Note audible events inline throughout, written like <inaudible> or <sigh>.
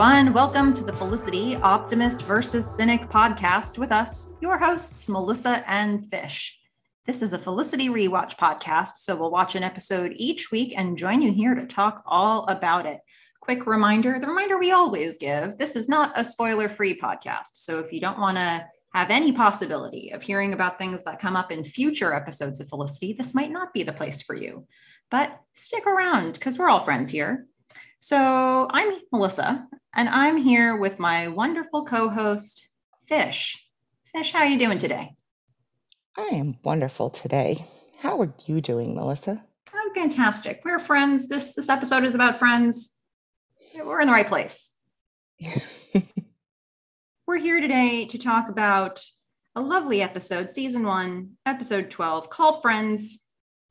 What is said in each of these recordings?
everyone. Welcome to the Felicity Optimist versus Cynic podcast with us, your hosts, Melissa and Fish. This is a Felicity Rewatch podcast, so we'll watch an episode each week and join you here to talk all about it. Quick reminder the reminder we always give this is not a spoiler free podcast. So if you don't want to have any possibility of hearing about things that come up in future episodes of Felicity, this might not be the place for you. But stick around because we're all friends here. So I'm Melissa, and I'm here with my wonderful co-host, Fish. Fish, how are you doing today? I am wonderful today. How are you doing, Melissa? I'm fantastic. We're friends. This this episode is about friends. We're in the right place. <laughs> We're here today to talk about a lovely episode, season one, episode 12, called Friends,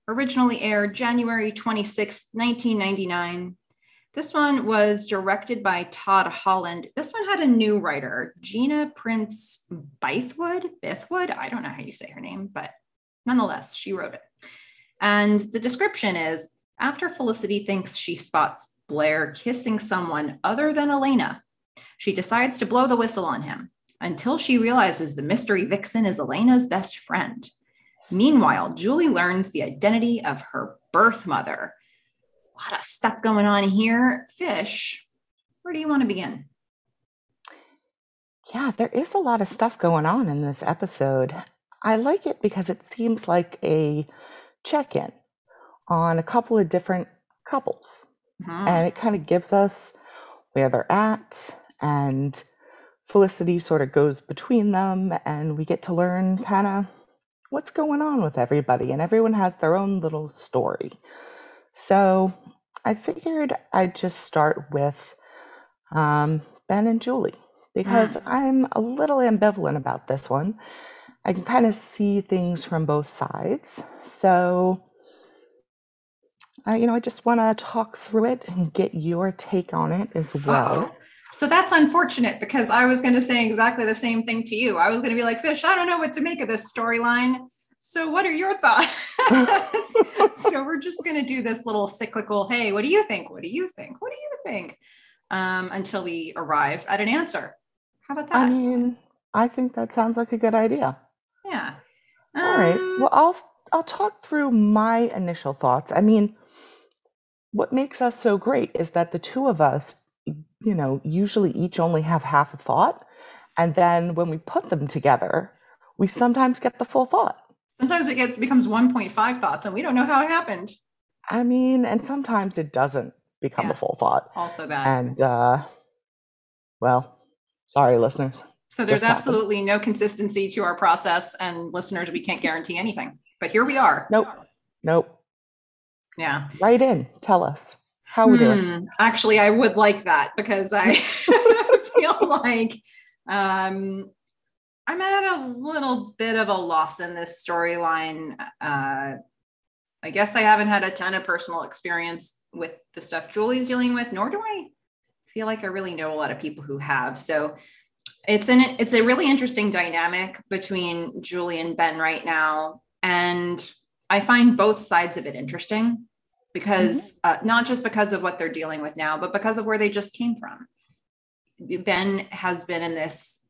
originally aired January 26, 1999 this one was directed by Todd Holland. This one had a new writer, Gina Prince Bythewood. Bythewood, I don't know how you say her name, but nonetheless, she wrote it. And the description is after Felicity thinks she spots Blair kissing someone other than Elena, she decides to blow the whistle on him until she realizes the mystery vixen is Elena's best friend. Meanwhile, Julie learns the identity of her birth mother, lot of stuff going on here. Fish, where do you want to begin? Yeah, there is a lot of stuff going on in this episode. I like it because it seems like a check in on a couple of different couples. Mm-hmm. And it kind of gives us where they're at, and Felicity sort of goes between them, and we get to learn kind of what's going on with everybody. And everyone has their own little story. So I figured I'd just start with um, Ben and Julie because mm. I'm a little ambivalent about this one. I can kind of see things from both sides. So, uh, you know, I just want to talk through it and get your take on it as well. Oh, so that's unfortunate because I was going to say exactly the same thing to you. I was going to be like, Fish, I don't know what to make of this storyline. So, what are your thoughts? <laughs> so, we're just going to do this little cyclical hey, what do you think? What do you think? What do you think? Um, until we arrive at an answer. How about that? I mean, I think that sounds like a good idea. Yeah. Um, All right. Um, well, I'll I'll talk through my initial thoughts. I mean, what makes us so great is that the two of us, you know, usually each only have half a thought, and then when we put them together, we sometimes get the full thought. Sometimes it gets becomes 1.5 thoughts and we don't know how it happened. I mean, and sometimes it doesn't become yeah. a full thought. Also that. And uh well, sorry listeners. So there's Just absolutely happened. no consistency to our process and listeners we can't guarantee anything. But here we are. Nope. Nope. Yeah. Write in. Tell us how we're hmm. doing. Actually, I would like that because I <laughs> feel like um I'm at a little bit of a loss in this storyline. Uh, I guess I haven't had a ton of personal experience with the stuff Julie's dealing with, nor do I feel like I really know a lot of people who have. So it's an it's a really interesting dynamic between Julie and Ben right now, and I find both sides of it interesting because mm-hmm. uh, not just because of what they're dealing with now, but because of where they just came from. Ben has been in this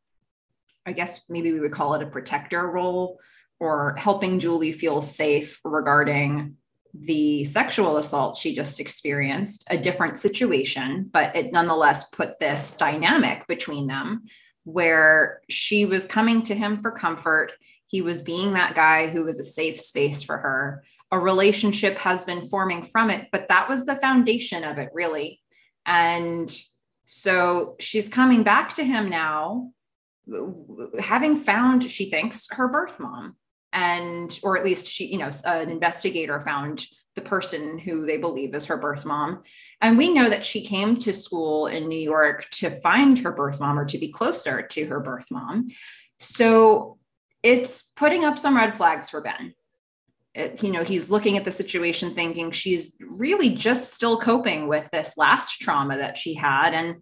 I guess maybe we would call it a protector role or helping Julie feel safe regarding the sexual assault she just experienced, a different situation, but it nonetheless put this dynamic between them where she was coming to him for comfort. He was being that guy who was a safe space for her. A relationship has been forming from it, but that was the foundation of it, really. And so she's coming back to him now having found, she thinks, her birth mom, and or at least she, you know, an investigator found the person who they believe is her birth mom. And we know that she came to school in New York to find her birth mom or to be closer to her birth mom. So it's putting up some red flags for Ben. It, you know, he's looking at the situation thinking she's really just still coping with this last trauma that she had. And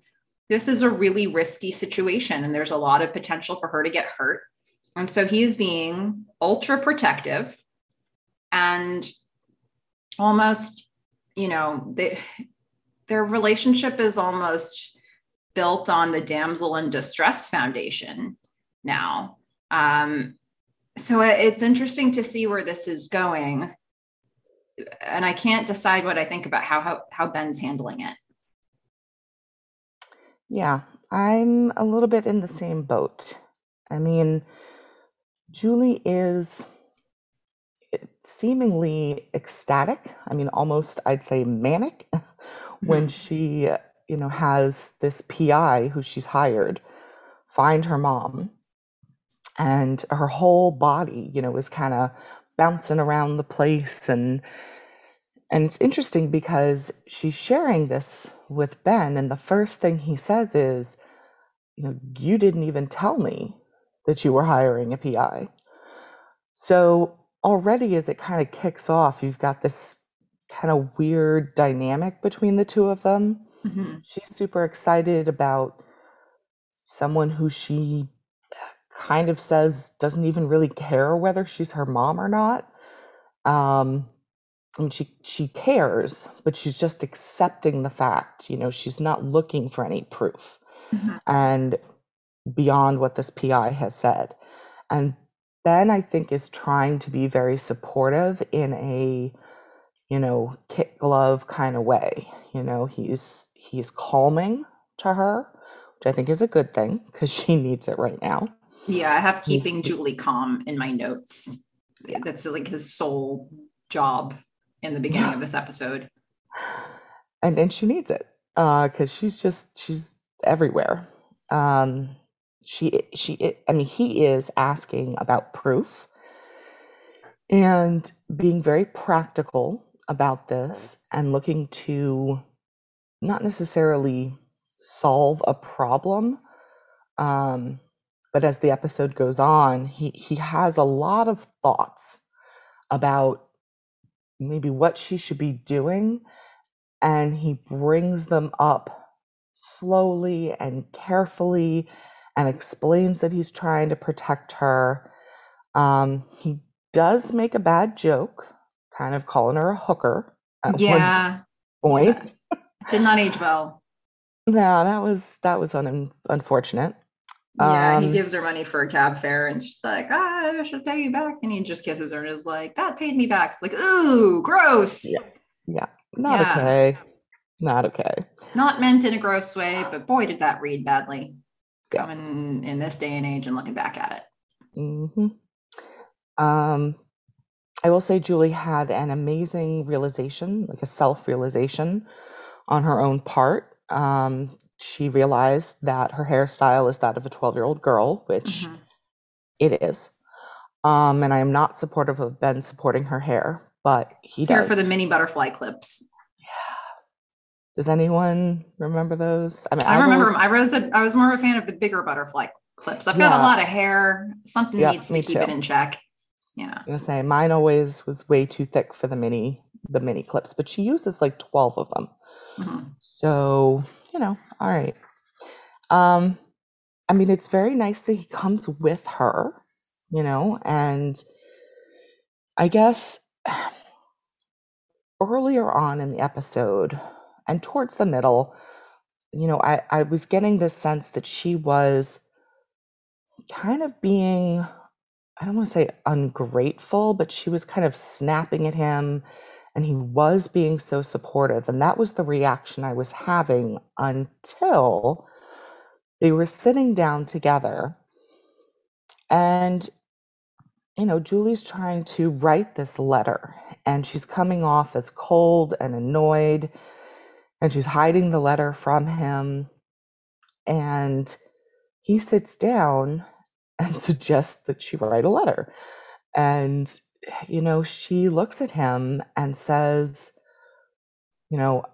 this is a really risky situation and there's a lot of potential for her to get hurt. And so he's being ultra protective and almost, you know, they, their relationship is almost built on the Damsel in Distress Foundation now. Um, so it's interesting to see where this is going. And I can't decide what I think about how, how, how Ben's handling it. Yeah, I'm a little bit in the same boat. I mean, Julie is seemingly ecstatic. I mean, almost, I'd say, manic <laughs> when mm-hmm. she, you know, has this PI who she's hired find her mom, and her whole body, you know, is kind of bouncing around the place and and it's interesting because she's sharing this with Ben and the first thing he says is you know you didn't even tell me that you were hiring a PI. So already as it kind of kicks off, you've got this kind of weird dynamic between the two of them. Mm-hmm. She's super excited about someone who she kind of says doesn't even really care whether she's her mom or not. Um, and she she cares, but she's just accepting the fact. You know, she's not looking for any proof, mm-hmm. and beyond what this PI has said. And Ben, I think, is trying to be very supportive in a, you know, kit glove kind of way. You know, he's he's calming to her, which I think is a good thing because she needs it right now. Yeah, I have keeping he's, Julie calm in my notes. Yeah. That's like his sole job in the beginning of <sighs> this episode. And and she needs it Uh, because uh, she's just she's everywhere. Um, she she I mean he is asking about proof and being very practical about this and looking to not necessarily solve a problem um, but as the episode goes on he he has a lot of thoughts about maybe what she should be doing and he brings them up slowly and carefully and explains that he's trying to protect her. Um, he does make a bad joke, kind of calling her a hooker at yeah. one point. Did not age well. <laughs> No, that was that was un- unfortunate. Yeah, um, he gives her money for a cab fare, and she's like, ah, "I should pay you back," and he just kisses her and is like, "That paid me back." It's like, "Ooh, gross." Yeah, yeah, not yeah. okay. Not okay. Not meant in a gross way, but boy, did that read badly yes. coming in this day and age and looking back at it. Mm-hmm. Um, I will say Julie had an amazing realization, like a self realization on her own part. Um, she realized that her hairstyle is that of a 12 year old girl, which mm-hmm. it is. Um, and I am not supportive of Ben supporting her hair, but he it's does. Here for the mini butterfly clips. Yeah. Does anyone remember those? I mean, I, I remember. Was, I was a, I was more of a fan of the bigger butterfly clips. I've yeah. got a lot of hair. Something yep, needs to keep too. it in check. Yeah. I was gonna say mine always was way too thick for the mini the mini clips, but she uses like twelve of them. Mm-hmm. So you know, all right. Um, I mean, it's very nice that he comes with her, you know, and I guess <sighs> earlier on in the episode, and towards the middle, you know, I, I was getting this sense that she was kind of being, I don't want to say ungrateful, but she was kind of snapping at him and he was being so supportive. And that was the reaction I was having until they were sitting down together. And, you know, Julie's trying to write this letter and she's coming off as cold and annoyed and she's hiding the letter from him. And he sits down and <laughs> suggests that she write a letter. And, you know, she looks at him and says, you know,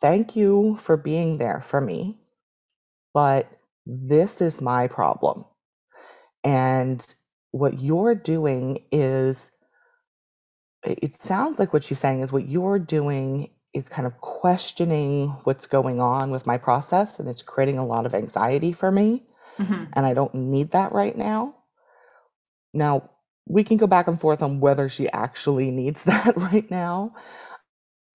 thank you for being there for me, but this is my problem. And what you're doing is, it sounds like what she's saying is what you're doing is kind of questioning what's going on with my process and it's creating a lot of anxiety for me mm-hmm. and i don't need that right now now we can go back and forth on whether she actually needs <laughs> that right now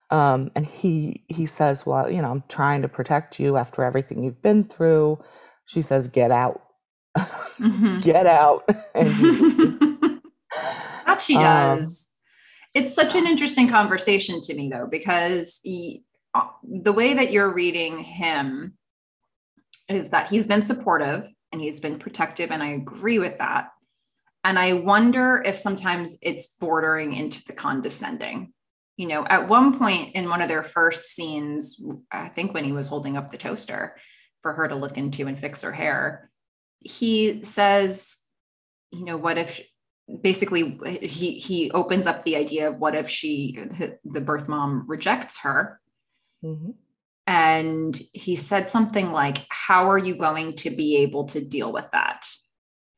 Um, and he he says, "Well, you know, I'm trying to protect you after everything you've been through." She says, "Get out, mm-hmm. <laughs> get out." <laughs> that she um, does. Um, it's such an interesting conversation to me, though, because he, uh, the way that you're reading him is that he's been supportive and he's been protective, and I agree with that. And I wonder if sometimes it's bordering into the condescending you know, at one point in one of their first scenes, I think when he was holding up the toaster for her to look into and fix her hair, he says, you know, what if basically he he opens up the idea of what if she the birth mom rejects her mm-hmm. and he said something like how are you going to be able to deal with that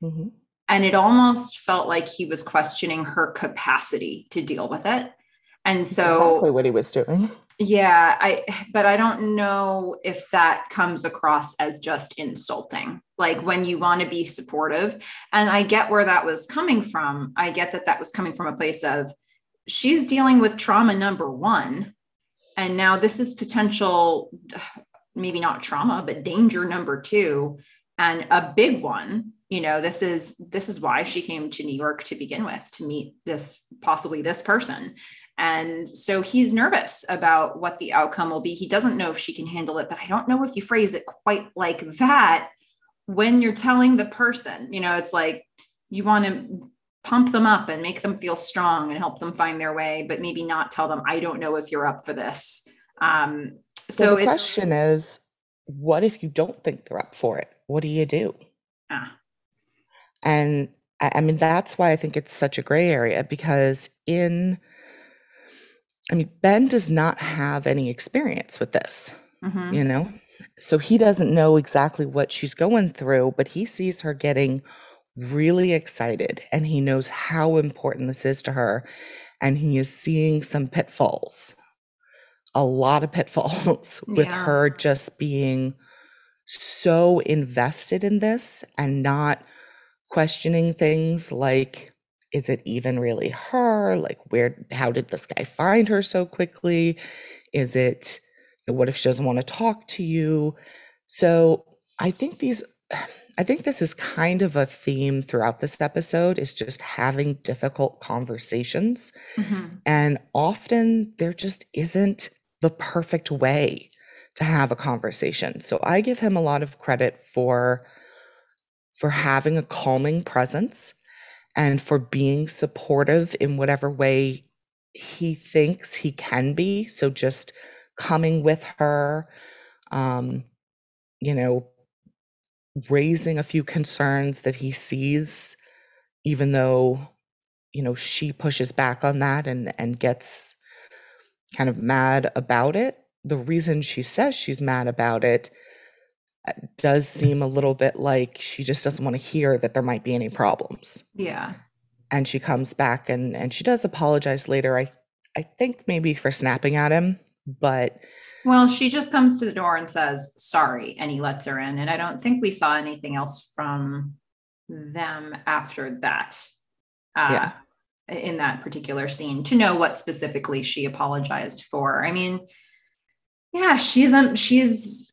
mm-hmm. And it almost felt like he was questioning her capacity to deal with it and so That's exactly what he was doing. Yeah, I but I don't know if that comes across as just insulting. Like when you want to be supportive, and I get where that was coming from. I get that that was coming from a place of she's dealing with trauma number 1 and now this is potential maybe not trauma but danger number 2 and a big one you know this is this is why she came to new york to begin with to meet this possibly this person and so he's nervous about what the outcome will be. He doesn't know if she can handle it, but I don't know if you phrase it quite like that when you're telling the person. You know, it's like you want to pump them up and make them feel strong and help them find their way, but maybe not tell them, I don't know if you're up for this. Um, so the question is, what if you don't think they're up for it? What do you do? Ah. And I mean, that's why I think it's such a gray area because in I mean, Ben does not have any experience with this, mm-hmm. you know? So he doesn't know exactly what she's going through, but he sees her getting really excited and he knows how important this is to her. And he is seeing some pitfalls, a lot of pitfalls <laughs> with yeah. her just being so invested in this and not questioning things like is it even really her? Like, where, how did this guy find her so quickly? Is it, what if she doesn't want to talk to you? So I think these, I think this is kind of a theme throughout this episode is just having difficult conversations. Mm-hmm. And often there just isn't the perfect way to have a conversation. So I give him a lot of credit for for having a calming presence and for being supportive in whatever way he thinks he can be. So just coming with her, um, you know, raising a few concerns that he sees, even though, you know, she pushes back on that and, and gets kind of mad about it. The reason she says she's mad about it does seem a little bit like she just doesn't want to hear that there might be any problems. Yeah. And she comes back and and she does apologize later. I I think maybe for snapping at him, but well, she just comes to the door and says sorry and he lets her in and I don't think we saw anything else from them after that. Uh, yeah. in that particular scene to know what specifically she apologized for. I mean, yeah, she's um she's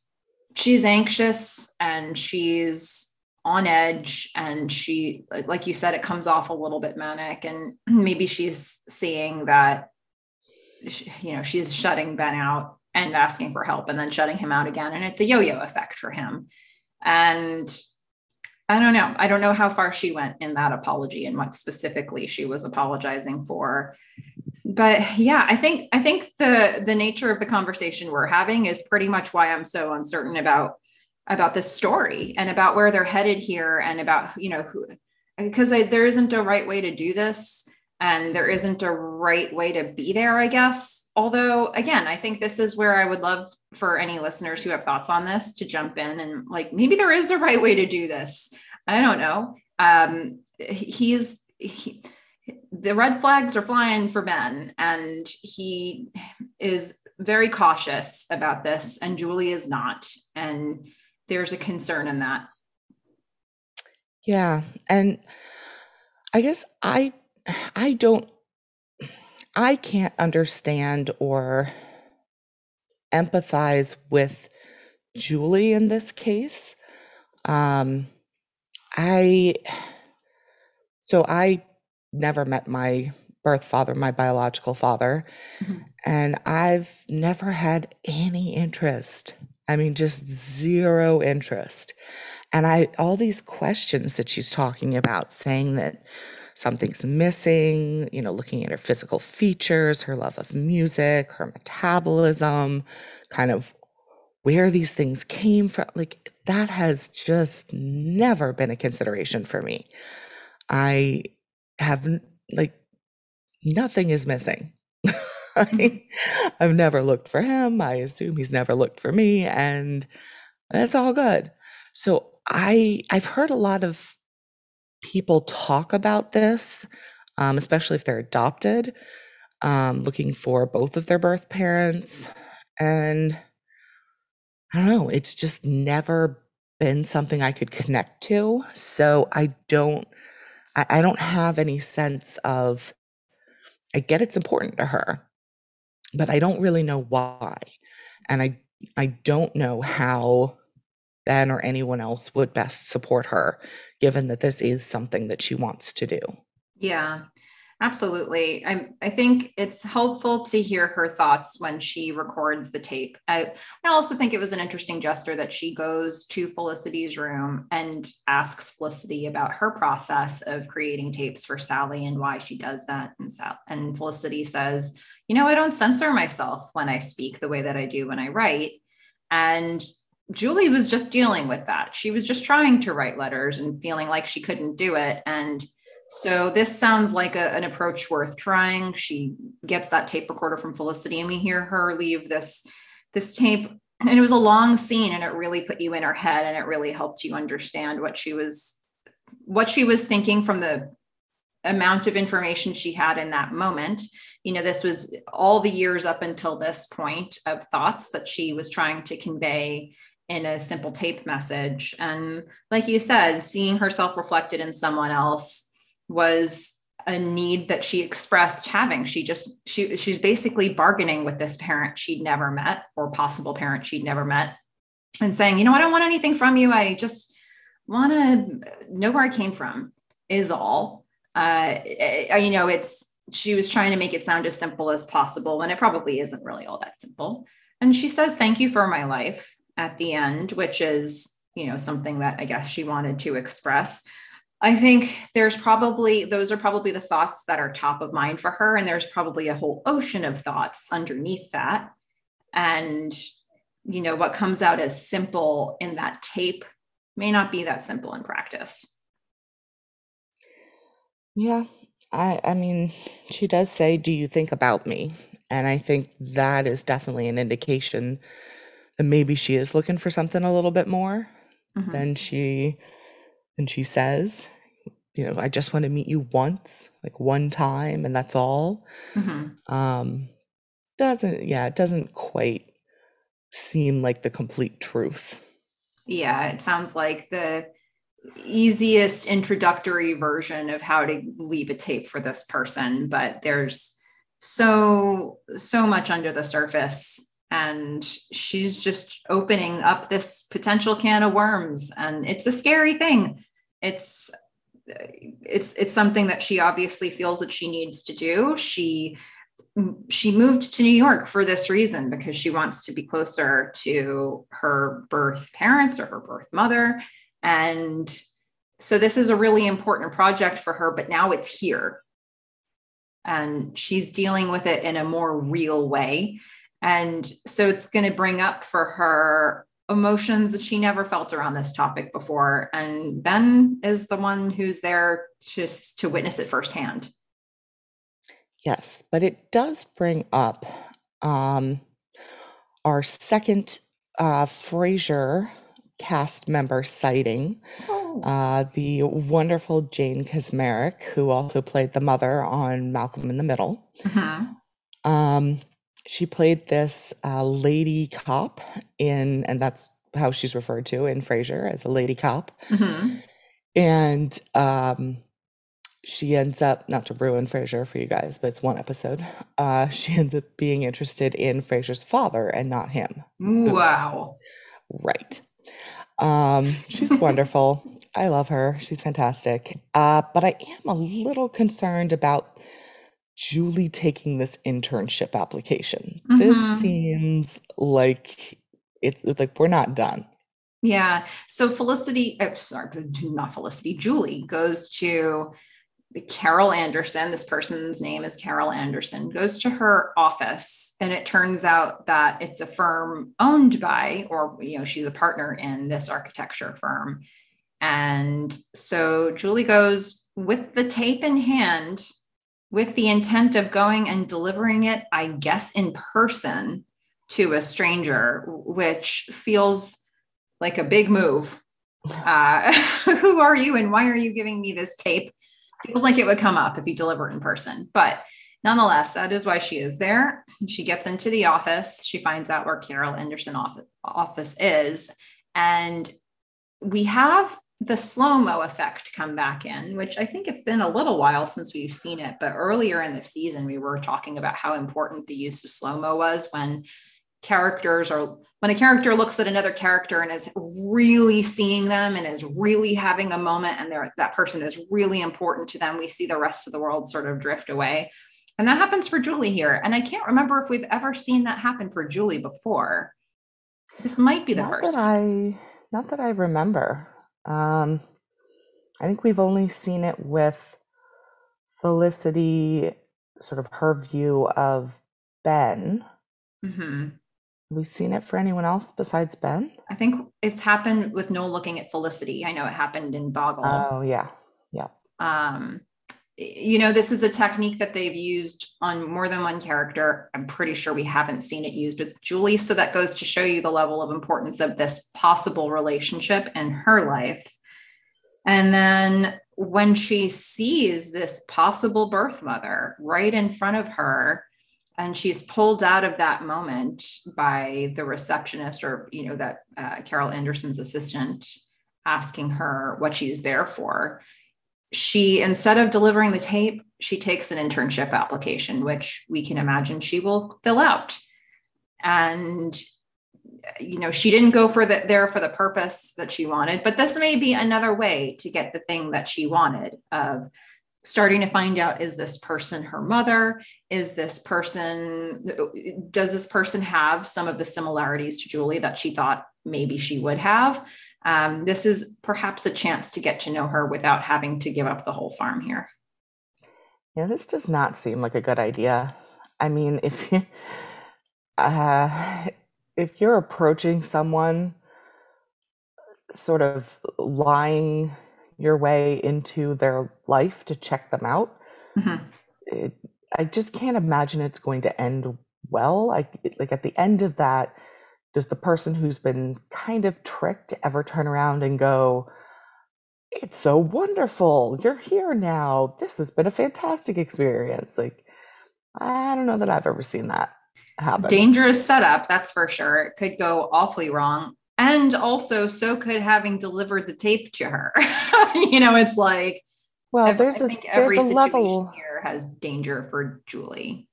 she's anxious and she's on edge and she like you said it comes off a little bit manic. And <clears throat> maybe she's seeing that you know she's shutting ben out and asking for help and then shutting him out again. And it's a yo-yo effect for him. And i don't know. I don't know how far she went in that apology and what specifically she was apologizing for but yeah i think i think the the nature of the conversation we're having is pretty much why i'm so uncertain about about this story and about where they're headed here and about you know who because there isn't a right way to do this and there isn't a right way to be there i guess. Although again i think this is where i would love for any listeners who have thoughts on this to jump in and like maybe there is a right way to do this. I don't know. Um he's he, the red flags are flying for Ben, and he is very cautious about this, and Julie is not. And there's a concern in that. Yeah. And I guess I I don't I can't understand or empathize with Julie in this case. Um, I so I never met my birth father, my biological father, mm-hmm. and I've never had any interest. I mean, just zero interest. And I all these questions that she's talking about, saying that something's missing, you know, looking at her physical features, her love of music, her metabolism, kind of where these things came from. Like that has just never been a consideration for me. I have like nothing is missing. <laughs> I, I've never looked for him. I assume he's never looked for me, and that's all good. So I I've heard a lot of people talk about this, um, especially if they're adopted, um, looking for both of their birth parents. And I don't know, it's just never been something I could connect to. So I don't I, I don't have any sense of I get it's important to her, but I don't really know why. And I I don't know how Ben or anyone else would best support her, given that this is something that she wants to do. Yeah, absolutely. I, I think it's helpful to hear her thoughts when she records the tape. I, I also think it was an interesting gesture that she goes to Felicity's room and asks Felicity about her process of creating tapes for Sally and why she does that. And, Sal, and Felicity says, You know, I don't censor myself when I speak the way that I do when I write. And Julie was just dealing with that. She was just trying to write letters and feeling like she couldn't do it. And so this sounds like a, an approach worth trying. She gets that tape recorder from Felicity, and we hear her leave this this tape. And it was a long scene, and it really put you in her head, and it really helped you understand what she was what she was thinking from the amount of information she had in that moment. You know, this was all the years up until this point of thoughts that she was trying to convey in a simple tape message. And like you said, seeing herself reflected in someone else was a need that she expressed having. She just she she's basically bargaining with this parent she'd never met or possible parent she'd never met and saying, "You know, I don't want anything from you. I just want to know where I came from." Is all. Uh, you know, it's she was trying to make it sound as simple as possible, and it probably isn't really all that simple. And she says, "Thank you for my life." at the end, which is, you know, something that I guess she wanted to express. I think there's probably, those are probably the thoughts that are top of mind for her. And there's probably a whole ocean of thoughts underneath that. And, you know, what comes out as simple in that tape may not be that simple in practice. Yeah. I, I mean, she does say, Do you think about me? And I think that is definitely an indication that maybe she is looking for something a little bit more mm-hmm. than she than she says. You know, I just want to meet you once, like one time, and that's all. Mm-hmm. Um, doesn't yeah, it doesn't quite seem like the complete truth. Yeah, it sounds like the easiest introductory version of how to leave a tape for this person, but there's so so much under the surface and she's just opening up this potential can of worms and it's a scary thing it's it's it's something that she obviously feels that she needs to do. She she moved to New York for this reason because she wants to be closer to her birth parents or her birth mother. And so this is a really important project for her but now it's here. And she's dealing with it in a more real way. And so it's going to bring up for her emotions that she never felt around this topic before. And Ben is the one who's there just to witness it firsthand. Yes, but it does bring up um, our second uh, Frasier cast member sighting. Oh. Uh, the wonderful Jane Kaczmarek, who also played the mother on Malcolm in the Middle. Mm-hmm. Um, she played this uh, lady cop in, and that's how she's referred to in Frasier as a lady cop. Mm-hmm. And um, she ends up not to ruin Frasier for you guys, but it's one episode. Uh, <laughs> she ends up being interested in Frasier's father and not him. Wow. Oops. Right. Um, she's wonderful. <laughs> I love her. She's fantastic. Uh, but I am a little concerned about Julie taking this internship application. Mm-hmm. This seems like it's, it's like we're not done. Yeah. So Felicity, oh, sorry, not Felicity, Julie goes to Carol Anderson, this person's name is Carol Anderson, goes to her office, and it turns out that it's a firm owned by, or you know, she's a partner in this architecture firm. And so Julie goes with the tape in hand, with the intent of going and delivering it, I guess, in person to a stranger, which feels like a big move. Uh, <laughs> who are you and why are you giving me this tape? Feels like it would come up if you deliver in person. But nonetheless, that is why she is there. She gets into the office. She finds out where Carol Anderson office, office is. And we have the slow mo effect come back in, which I think it's been a little while since we've seen it. But earlier in the season, we were talking about how important the use of slow mo was when characters or when a character looks at another character and is really seeing them and is really having a moment and that person is really important to them we see the rest of the world sort of drift away. And that happens for julie here. And i can't remember if we've ever seen that happen for julie before. This might be the not first. that i not that i remember um i think we've only seen it with felicity sort of her view of ben mm-hmm we seen it for anyone else besides Ben? I think it's happened with Noel looking at Felicity. I know it happened in Boggle. Oh yeah, yeah. Um, you know, this is a technique that they've used on more than one character. I'm pretty sure we haven't seen it used with Julie. So that goes to show you the level of importance of this possible relationship in her life. And then when she sees this possible birth mother right in front of her, and she's pulled out of that moment by the receptionist or you know that uh, carol anderson's assistant asking her what she's there for she instead of delivering the tape she takes an internship application which we can imagine she will fill out. And you know she didn't go for the there for the purpose that she wanted but this may be another way to get the thing that she wanted of starting to find out is this person her mother? Is this person does this person have some of the similarities to julie that she thought maybe she would have um, this is perhaps a chance to get to know her without having to give up the whole farm here yeah this does not seem like a good idea i mean if you <laughs> uh, if you're approaching someone sort of lying your way into their life to check them out. Mm-hmm. It, I just can't imagine it's going to end well. Like, like at the end of that, does the person who's been kind of tricked ever turn around and go, "It's so wonderful! You're here now. This has been a fantastic experience." Like, I don't know that I've ever seen that happen. Dangerous setup, that's for sure. It could go awfully wrong and also so could having delivered the tape to her <laughs> you know it's like well there's I think every situation level, here has danger for julie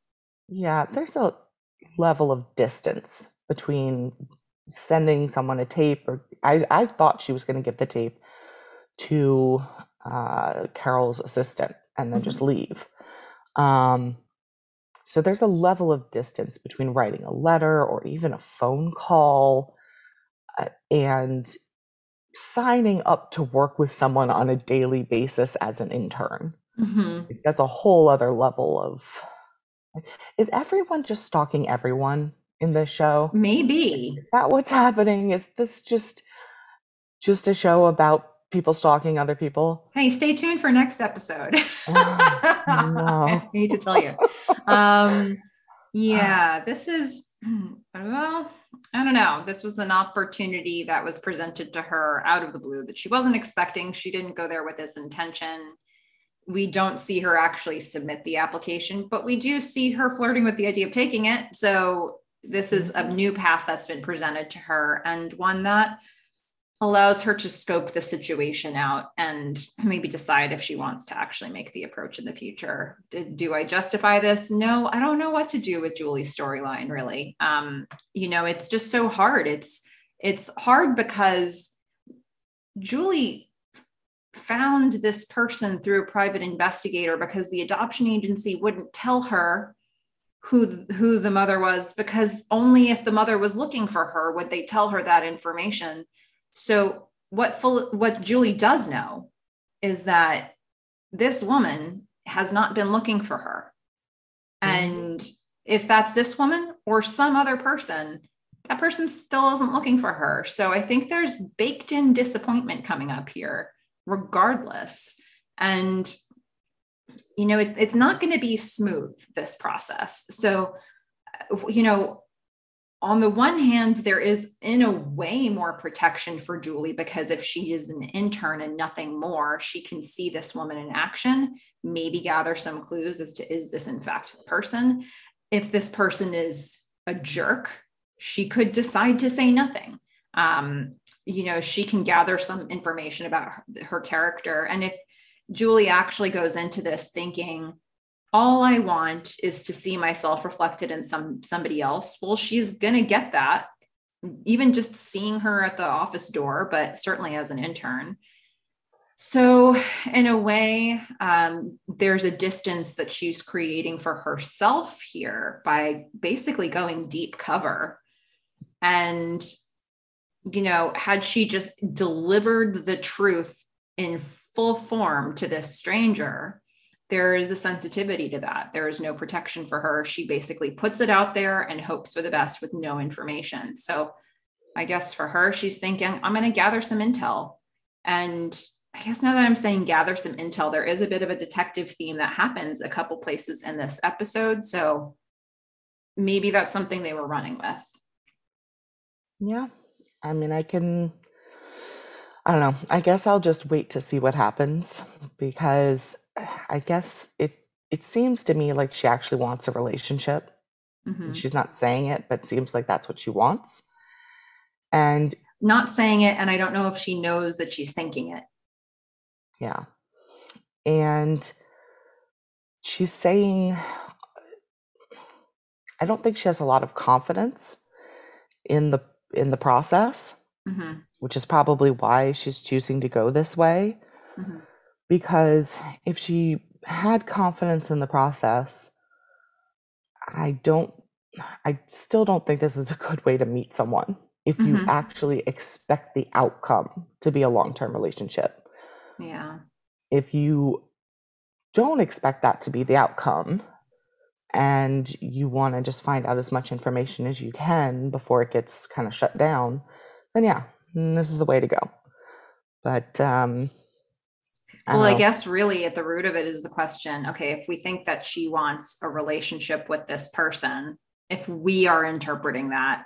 yeah there's a level of distance between sending someone a tape or i, I thought she was going to give the tape to uh, carol's assistant and then mm-hmm. just leave um, so there's a level of distance between writing a letter or even a phone call and signing up to work with someone on a daily basis as an intern. Mm-hmm. That's a whole other level of. Is everyone just stalking everyone in this show? Maybe. Is that what's <laughs> happening? Is this just just a show about people stalking other people? Hey, stay tuned for next episode. Oh, no. <laughs> I need to tell you. Um, yeah, <laughs> this is <clears throat> well, I don't know. This was an opportunity that was presented to her out of the blue that she wasn't expecting. She didn't go there with this intention. We don't see her actually submit the application, but we do see her flirting with the idea of taking it. So this is a new path that's been presented to her and one that allows her to scope the situation out and maybe decide if she wants to actually make the approach in the future. Do, I justify this? No, I don't know what to do with Julie's storyline really. Um, you know, it's just so hard. It's it's hard because Julie found this person through a private investigator because the adoption agency wouldn't tell her who who the mother was because only if the mother was looking for her would they tell her that information so what full, what Julie does know is that this woman has not been looking for her. Mm-hmm. And if that's this woman or some other person, that person still isn't looking for her. So I think there's baked in disappointment coming up here, regardless. And you know, it's it's not going to be smooth this process. So, you know, on the one hand, there is in a way more protection for Julie because if she is an intern and nothing more, she can see this woman in action, maybe gather some clues as to is this in fact the person. If this person is a jerk, she could decide to say nothing. Um, you know, she can gather some information about her, her character. And if Julie actually goes into this thinking, all I want is to see myself reflected in some somebody else. Well, she's gonna get that, even just seeing her at the office door, but certainly as an intern. So, in a way, um, there's a distance that she's creating for herself here by basically going deep cover. And, you know, had she just delivered the truth in full form to this stranger, there is a sensitivity to that. There is no protection for her. She basically puts it out there and hopes for the best with no information. So I guess for her, she's thinking, I'm going to gather some intel. And I guess now that I'm saying gather some intel, there is a bit of a detective theme that happens a couple places in this episode. So maybe that's something they were running with. Yeah. I mean, I can, I don't know. I guess I'll just wait to see what happens because I guess it it seems to me like she actually wants a relationship. Mm-hmm. She's not saying it, but seems like that's what she wants. And not saying it, and I don't know if she knows that she's thinking it. Yeah. And she's saying I don't think she has a lot of confidence in the in the process, mm-hmm. Which is probably why she's choosing to go this way. Mm-hmm because if she had confidence in the process, I don't, I still don't think this is a good way to meet someone if you mm-hmm. actually expect the outcome to be a long term relationship. Yeah. If you don't expect that to be the outcome and you want to just find out as much information as you can before it gets kind of shut down, then yeah, this is the way to go. But um, well, I guess really at the root of it is the question okay, if we think that she wants a relationship with this person, if we are interpreting that,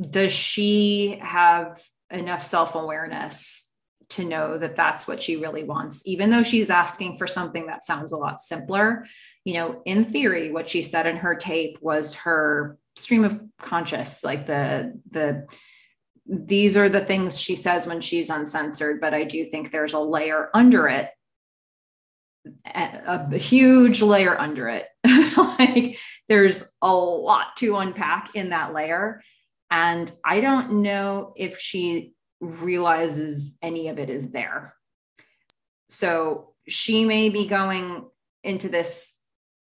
does she have enough self awareness to know that that's what she really wants, even though she's asking for something that sounds a lot simpler? You know, in theory, what she said in her tape was her stream of conscious, like the, the, these are the things she says when she's uncensored, but I do think there's a layer under it, a, huge layer under it. <laughs> like there's a lot to unpack in that layer. And I don't know if she realizes any of it is there. So she may be going into this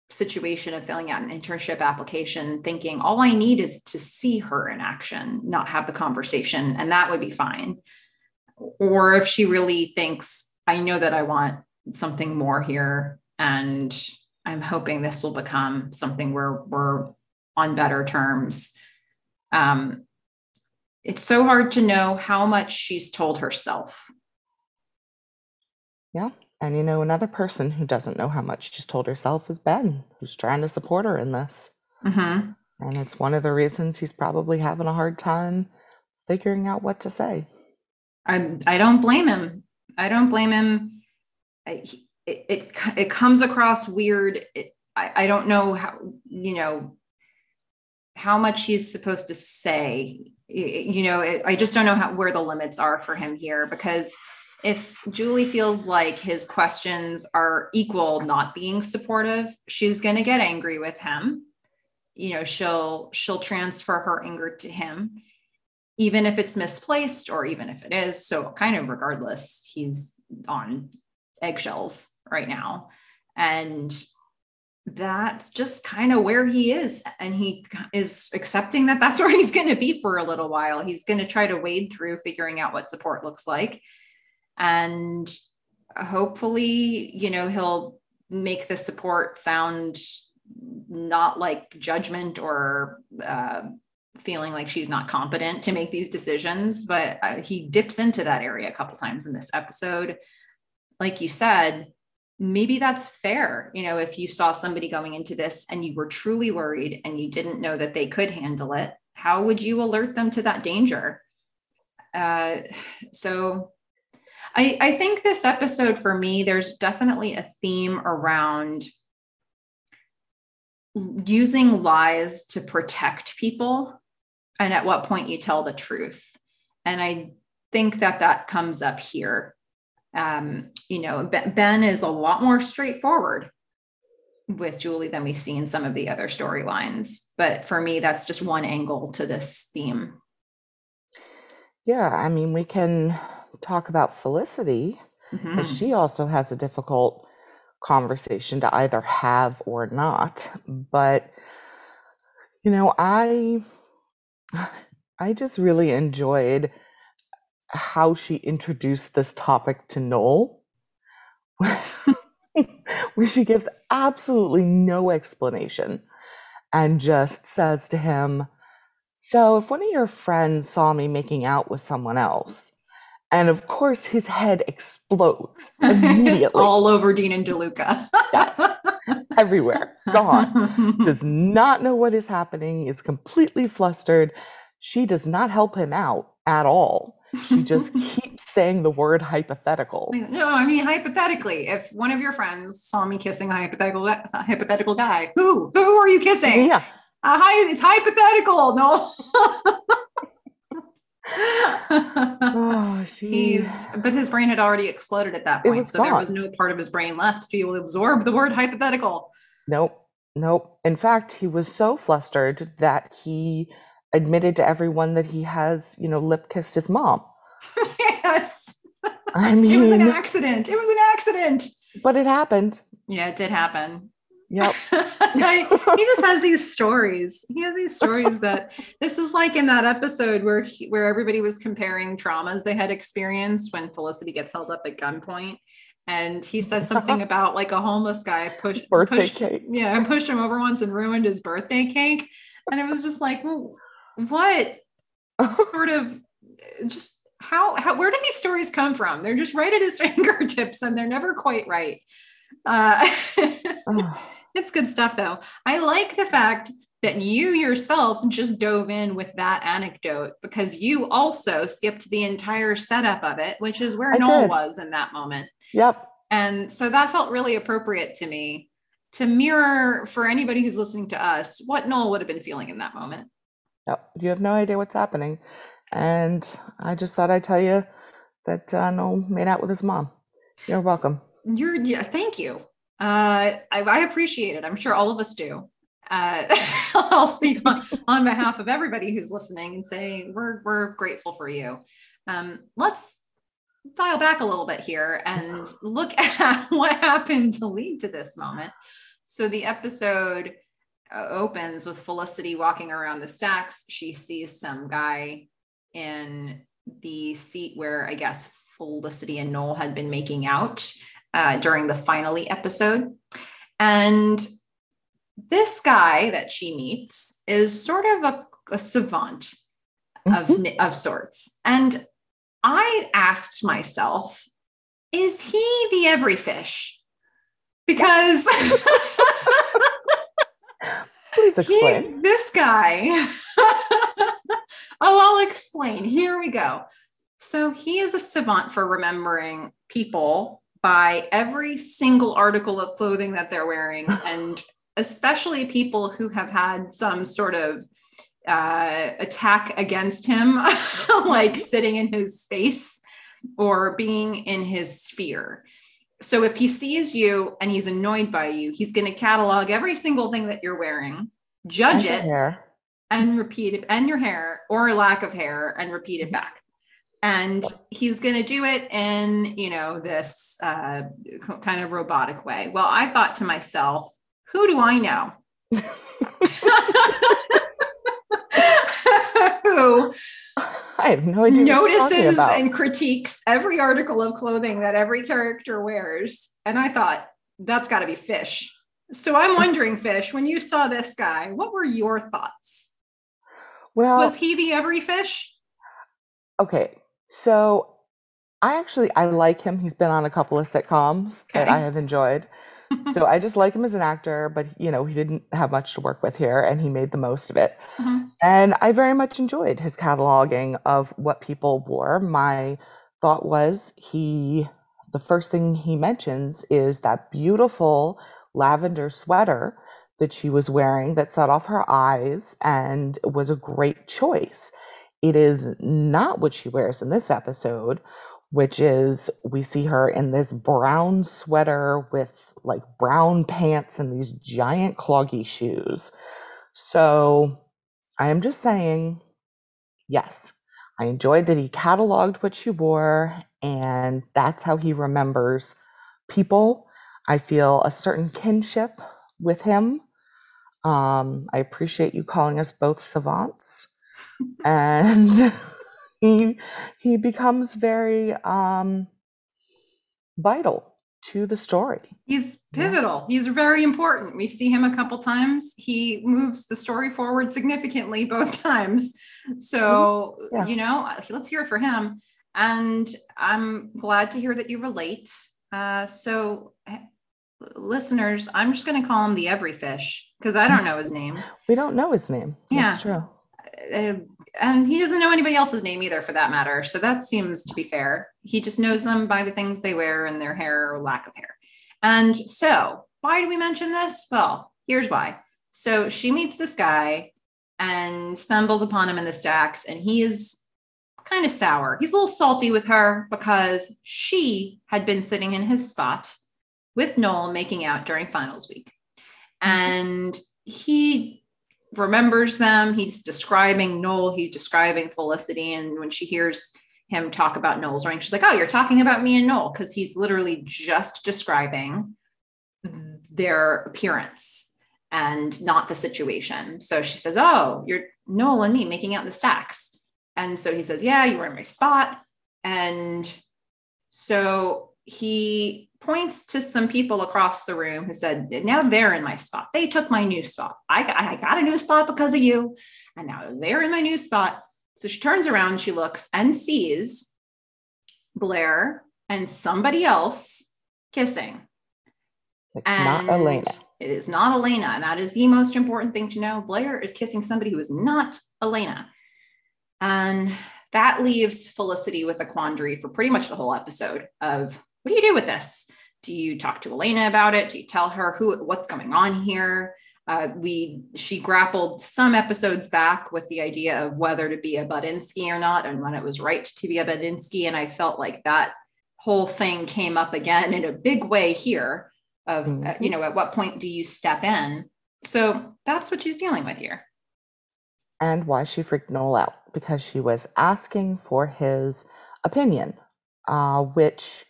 situation of filling out an internship application thinking all I need is to see her in action, not have the conversation, and that would be fine. Or if she really thinks, I know that I want something more here, and I'm hoping this will become something where we're on better terms. Um, it's so hard to know how much she's told herself. Yeah, and you know, another person who doesn't know how much she's told herself is Ben, who's trying to support her in this. Mm-hmm. And it's one of the reasons he's probably having a hard time figuring out what to say. I I don't blame him. I don't blame him. it, it it comes across weird. It, I I don't know how you know how much he's supposed to say you know, I just don't know how, where the limits are for him here because if Julie feels like his questions are equal not being supportive, she's going to get angry with him. You know, she'll she'll transfer her anger to him even if it's misplaced or even if it is. So kind of regardless, he's on eggshells right now. And that's just kind of where he is and he is accepting that that's <laughs> where he's going to be for a little while he's going to try to wade through figuring out what support looks like and hopefully you know he'll make the support sound not like judgment or uh, feeling like she's not competent to make these decisions but uh, he dips into that area a couple times in this episode. Like you said maybe that's fair you know if you saw somebody going into this and you were truly worried and you didn't know that they could handle it how would you alert them to that danger? Uh, so I, I think this episode for me, there's definitely a theme around using lies to protect people and at what point you tell the truth. And I think that that comes up here. Um, you know, Ben is a lot more straightforward with Julie than we see in some of the other storylines. But for me, that's just one angle to this theme. Yeah, I mean, we can talk about Felicity, mm-hmm. she also has a difficult conversation to either have or not. But you know, I I just really enjoyed how she introduced this topic to Noel. <laughs> where she gives absolutely no explanation and just says to him, So, if one of your friends saw me making out with someone else, and of course, his head explodes <laughs> immediately. All over Dean and DeLuca. yes. Everywhere. Gone. Does not know what is happening, is completely flustered. She does not help him out at all. She just <laughs> keeps saying the word hypothetical. No, I mean hypothetically. If one of your friends saw me kissing a hypothetical a hypothetical guy, who who are you kissing? Yeah, uh, hi, it's hypothetical. No. <laughs> oh, <laughs> he's but his brain had already exploded at that point, so gone. there was no part of his brain left to be able to absorb the word hypothetical. Nope, nope. In fact, he was so flustered that he admitted to everyone that he has, you know, lip kissed his mom. <laughs> yes. I mean, it was an accident. It was an accident. But it happened. Yeah, it did happen. Yep. <laughs> he just has these stories. He has these stories that <laughs> this is like in that episode where he, where everybody was comparing traumas they had experienced when Felicity gets held up at gunpoint. And he says something <laughs> about like a homeless guy pushed birthday pushed, cake. Yeah, and pushed him over once and ruined his birthday cake. And it was just like, well, what sort of just how, how where do these stories come from? They're just right at his fingertips and they're never quite right. Uh, <laughs> it's good stuff, though. I like the fact that you yourself just dove in with that anecdote because you also skipped the entire setup of it, which is where I Noel did. was in that moment. Yep. And so that felt really appropriate to me to mirror for anybody who's listening to us what Noel would have been feeling in that moment. Yep. You have no idea what's happening. And I just thought I'd tell you that uh, Noel made out with his mom. You're welcome. You're yeah, thank you. Uh, I, I, appreciate it. I'm sure all of us do. Uh, <laughs> I'll speak on, on behalf of everybody who's listening and say we're we're grateful for you. Um, let's dial back a little bit here and look <laughs> at what happened to lead to this moment. So the episode opens with Felicity walking around the stacks. She sees some guy in the seat where I guess Felicity and Noel had been making out uh, during the finally episode. And this guy that she meets is sort of a, a savant of, mm-hmm. of sorts. And I asked myself, is he the every fish? Because please <laughs> explain. He, this guy. <laughs> oh, I'll explain. Here we go. So he is a savant for remembering people by every single article of clothing that they're wearing <laughs> and especially people who have had some sort of uh, attack against him, <laughs> like sitting in his space or being in his sphere. So if he sees you and he's annoyed by you, he's going to catalog every single thing that you're wearing, judge it, hair. and repeat it, and your hair or lack of hair, and repeat it back. And he's going to do it in, you know, this uh, kind of robotic way. Well, I thought to myself, who do I know? who <laughs> I have no idea. Notices and critiques every article of clothing that every character wears. And I thought, that's got to be Fish. So I'm <laughs> wondering, Fish, when you saw this guy, what were your thoughts? Well, was he the every fish? Okay. So I actually I like him. He's been on a couple of sitcoms okay. that I have enjoyed <laughs> so I just like him as an actor, but you know, he didn't have much to work with here and he made the most of it. Mm-hmm. And I very much enjoyed his cataloging of what people wore. My thought was he the first thing he mentions is that beautiful lavender sweater that she was wearing that set off her eyes and was a great choice. It is not what she wears in this episode, which is we see her in this brown sweater with like brown pants and these giant cloggy shoes. So I am just saying, yes, I enjoyed that he cataloged what she wore, and that's how he remembers people. I feel a certain kinship with him. Um, I appreciate you calling us both savants. And <laughs> he he becomes very um, vital to the story. He's pivotal. Yeah. He's very important. We see him a couple times. He moves the story forward significantly both <laughs> times. So, mm-hmm. yeah. you know, let's hear it for him. And I'm glad to hear that you relate. Uh, so, listeners, I'm just going to call him the Every Fish because I don't know his name. <laughs> We don't know his name. Yeah. That's true. Uh, and he doesn't know anybody else's name either for that matter. So that seems to be fair. He just knows them by the things they wear and their hair or lack of hair. And so why do we mention this? Well here's why. So she meets this guy and stumbles upon him in the stacks and he is kind of sour. He's a little salty with her because she had been sitting in his spot with noel making out during finals week. And he remembers them. He's describing Noel, he's describing Felicity. And when she hears him talk about Noel's ring, she's like, Oh, you're talking about me and Noel, because he's literally just describing their appearance and not the situation. So she says, Oh, you're Noel and me making out in the stacks. And so he says, Yeah, you were in my spot. And so he points to some people across the room who said, Now they're in my spot. They took my new spot. I, I got a new spot because of you. And now they're in my new spot. So she turns around, she looks and sees Blair and somebody else kissing. It's and not Elena. It is not Elena. And that is the most important thing to know. Blair is kissing somebody who is not Elena. And that leaves Felicity with a quandary for pretty much the whole episode of what do you do with this? Do you talk to Elena about it? Do you tell her who what's going on here? Uh, we she grappled some episodes back with the idea of whether to be a Buttinsky or not, and when it was right to be a Buttinsky, and I felt like that whole thing came up again in a big way here. Of mm-hmm. uh, you know, at what point do you step in? So that's what she's dealing with here. And why she freaked Noel out because she was asking for his opinion, uh, which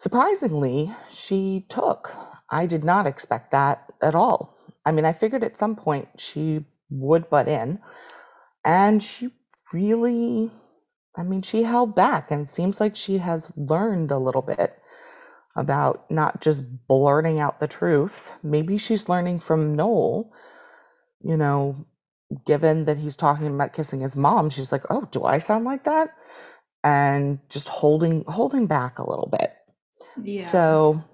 Surprisingly, she took. I did not expect that at all. I mean, I figured at some point she would butt in, and she really, I mean, she held back and seems like she has learned a little bit about not just blurting out the truth. Maybe she's learning from Noel, you know, given that he's talking about kissing his mom, she's like, "Oh, do I sound like that?" and just holding holding back a little bit. Yeah. So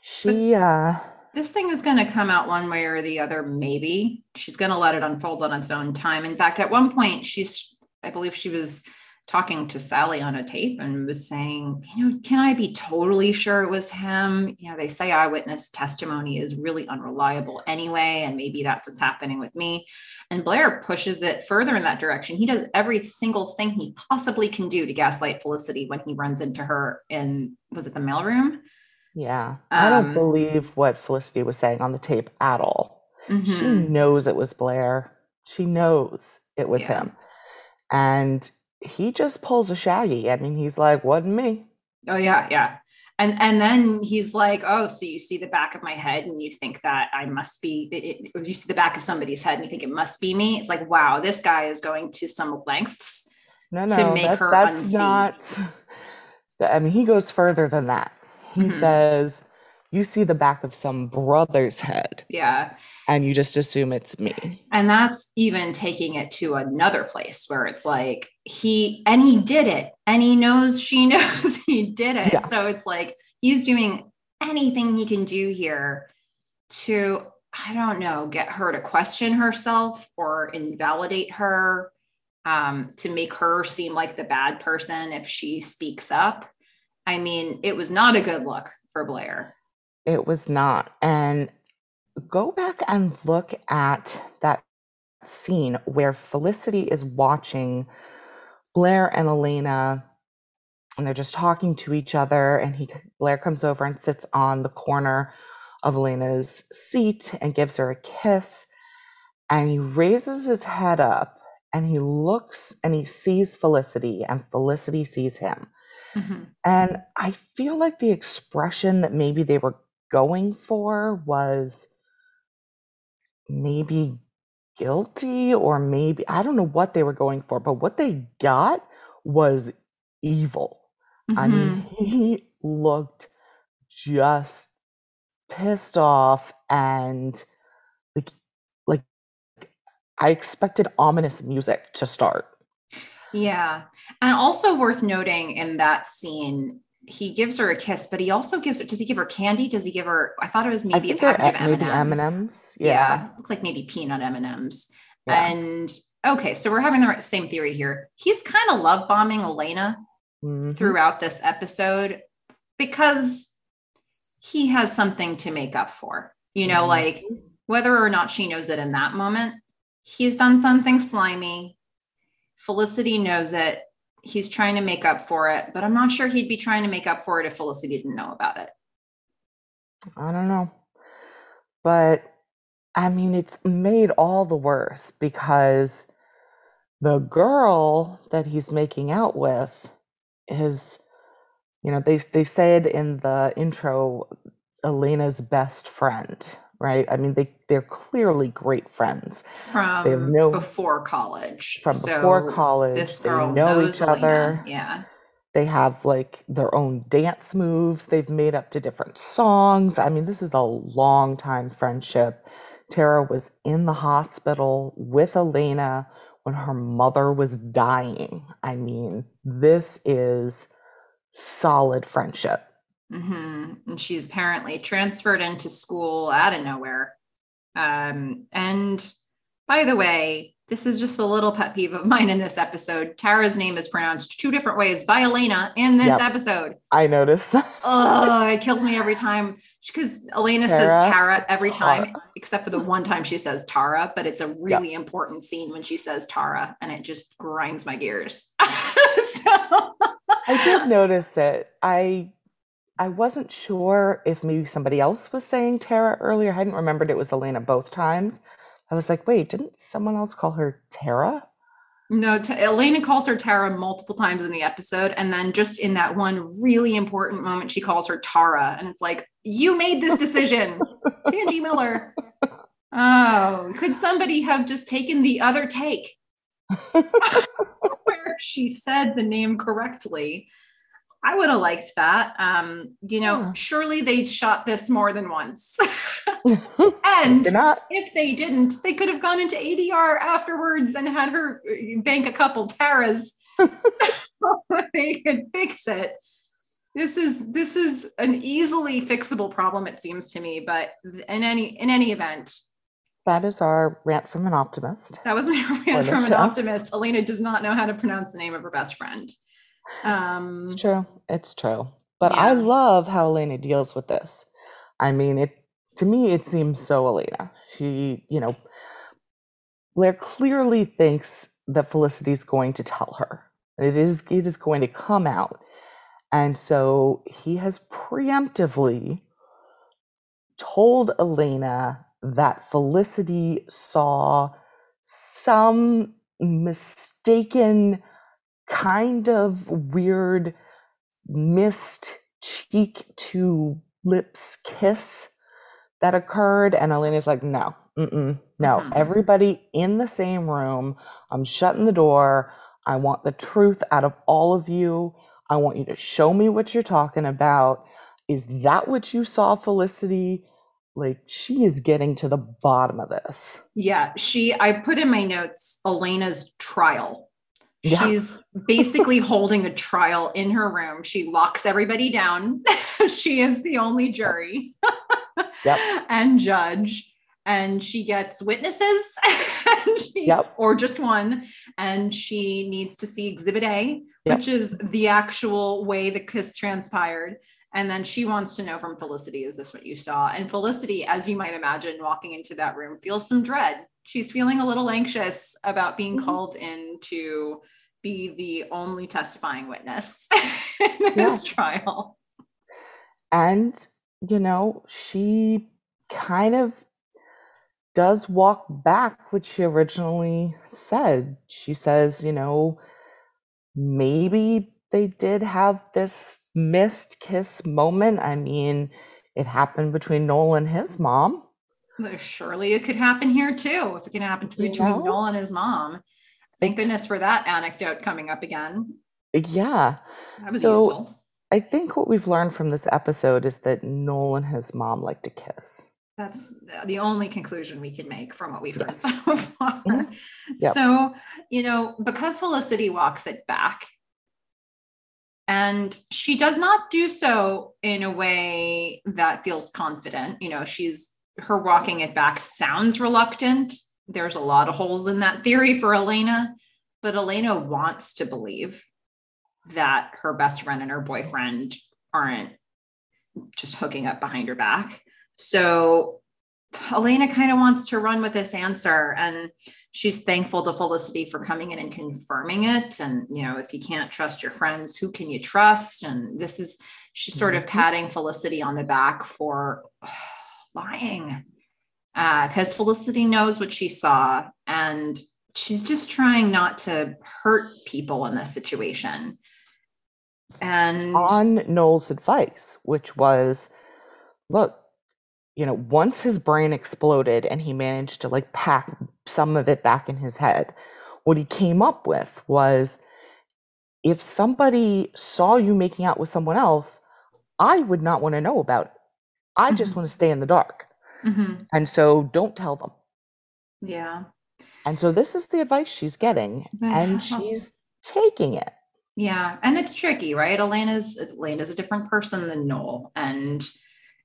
she but uh this thing is going to come out one way or the other maybe. She's going to let it unfold on its own time. In fact, at one point she's I believe she was talking to Sally on a tape and was saying, you know, can I be totally sure it was him? You know, they say eyewitness testimony is really unreliable anyway, and maybe that's what's happening with me. And Blair pushes it further in that direction. He does every single thing he possibly can do to gaslight Felicity when he runs into her in, was it the mailroom? Yeah. I don't Um, believe what Felicity was saying on the tape at all. She mhm. knows it was Blair. She knows it was Yeah. him. And he just pulls a shaggy. I mean, he's like, wasn't me. Oh yeah, yeah. And and then he's like, "Oh, so you see the back of my head, and you think that I must be? It, or you see the back of somebody's head, and you think it must be me?" It's like, wow, this guy is going to some lengths. No, To make that, her that's unseen. not. I mean, he goes further than that. He Mhm. says, You see the back of some brother's head, Yeah, and you just assume it's me. and that's even taking it to another place where it's like he and he did it, and he knows she <laughs> knows he did it. Yeah. So it's like he's doing anything he can do here to I don't know, get her to question herself or invalidate her, um, to make her seem like the bad person if she speaks up. I mean, it was not a good look for Blair. It was not. And go back and look at that scene where Felicity is watching Blair and Elena and they're just talking to each other and he Blair comes over and sits on the corner of Elena's seat and gives her a kiss and he raises his head up and he looks and he sees Felicity and Felicity sees him mm-hmm. and I feel like the expression that maybe they were going for was maybe guilty or maybe I don't know what they were going for, but what they got was evil. I mean, Mhm. <laughs> he looked just pissed off and like like I expected ominous music to start. Yeah. And also worth noting in that scene, he gives her a kiss, but he also gives her, does he give her candy? Does he give her, I thought it was maybe a package of M&Ms. M&Ms. Yeah. Yeah. Looked like maybe peanut M&Ms. Yeah. And okay, so we're having the same theory here. He's kind of love bombing Elena Mhm. throughout this episode because he has something to make up for. You know, Mhm. like whether or not she knows it in that moment, he's done something slimy. Felicity knows it. He's trying to make up for it, but I'm not sure he'd be trying to make up for it if Felicity didn't know about it. I don't know. But I mean, it's made all the worse because the girl that he's making out with is, you know, they they said in the intro, Elena's best friend, right? I mean, they they're clearly great friends From no- before college. from So before college. This they know knows each Elena. other. Yeah. They have like their own dance moves they've made up to different songs. I mean, this is a long time friendship. Tara was in the hospital with Elena when her mother was dying. I mean, this is solid friendship. Hmm And she's apparently transferred into school out of nowhere. Um, and by the way, this is just a little pet peeve of mine in this episode. Tara's name is pronounced two different ways by Elena in this Yep. episode. I noticed. <laughs> Oh, it kills me every time because Elena says Tara, Tara every time, Tara. except for the one time she says Tara, but it's a really important scene when she says Tara, and it just grinds my gears. <laughs> so, I did notice it. I I wasn't sure if maybe somebody else was saying Tara earlier. I hadn't remembered it was Elena both times. I was like, wait, didn't someone else call her Tara? No, t- Elena calls her Tara multiple times in the episode. And then just in that one really important moment, she calls her Tara. And it's like, you made this decision, <laughs> Tangi Miller. Oh, could somebody have just taken the other take <laughs> <laughs> where she said the name correctly? I would have liked that. Um, you know, Yeah. surely they shot this more than once. <laughs> <laughs> and if they didn't, they could have gone into ADR afterwards and had her uh, bank a couple Taras. so <laughs> they could fix it. This is this is an easily fixable problem, it seems to me. But in any in any event, That is our rant from an optimist. that was my rant from an optimist. Elena does not know how to pronounce the name of her best friend. Um, It's true. It's true. But I love how Elena deals with this. I mean, it to me it seems so Elena. She, you know, Blair clearly thinks that Felicity is going to tell her. It is it is going to come out. And so he has preemptively told Elena that Felicity saw some mistaken kind of weird missed cheek to lips kiss that occurred and elena's like no mm-mm, no. Mm-hmm. everybody in the same room i'm shutting the door. I want the truth out of all of you. I want you to show me what you're talking about. Is that what you saw felicity? Like she is getting to the bottom of this. Yeah she i put in my notes elena's trial yeah. She's basically holding a trial in her room. She locks everybody down. <laughs> she is the only jury yep. <laughs> and judge. And she gets witnesses <laughs> she, yep. or just one. And she needs to see exhibit A, yep. which is the actual way the kiss transpired. And then she wants to know from Felicity, is this what you saw? And Felicity, as you might imagine, walking into that room, feels some dread. She's feeling a little anxious about being mm-hmm. called in to be the only testifying witness <laughs> in this trial. And, you know, she kind of does walk back what she originally said. She says, you know, maybe they did have this missed kiss moment. I mean, it happened between Noel and his mom. Surely it could happen here too. If it can happen between you know? Noel and his mom. Thank goodness for that anecdote coming up again. Yeah. That was so, useful. I think what we've learned from this episode is that Noel and his mom like to kiss. That's the only conclusion we can make from what we've heard yes. so far. Mm-hmm. Yep. So, you know, because Felicity walks it back, and she does not do so in a way that feels confident. You know, she's her walking it back sounds reluctant there's a lot of holes in that theory for Elena, but Elena wants to believe that her best friend and her boyfriend aren't just hooking up behind her back. So Elena kind of wants to run with this answer and she's thankful to Felicity for coming in and confirming it. And, you know, if you can't trust your friends, who can you trust? And this is, she's sort of mm-hmm. patting Felicity on the back for lying because uh, Felicity knows what she saw and she's just trying not to hurt people in this situation. And on Noel's advice, which was look, you know, once his brain exploded and he managed to like pack some of it back in his head, what he came up with was if somebody saw you making out with someone else, I would not want to know about it. I just mm-hmm. want to stay in the dark. Mm-hmm. And so don't tell them. Yeah. And so this is the advice she's getting, and <laughs> she's taking it. Yeah, and it's tricky, right? Elena's Elena's a different person than Noel, and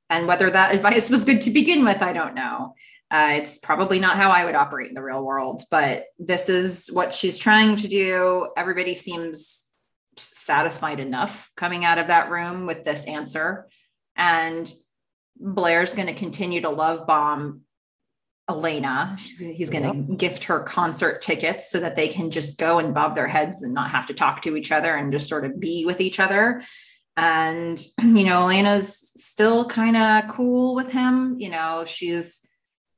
and whether that <laughs> advice was good to begin with, I don't know. Uh, it's probably not how I would operate in the real world, but this is what she's trying to do. Everybody seems satisfied enough coming out of that room with this answer, and Blair's going to continue to love bomb Elena. he's going to yep. gift her concert tickets so that they can just go and bob their heads and not have to talk to each other and just sort of be with each other. And, <clears throat> you know, Elena's still kind of cool with him. You know, she's,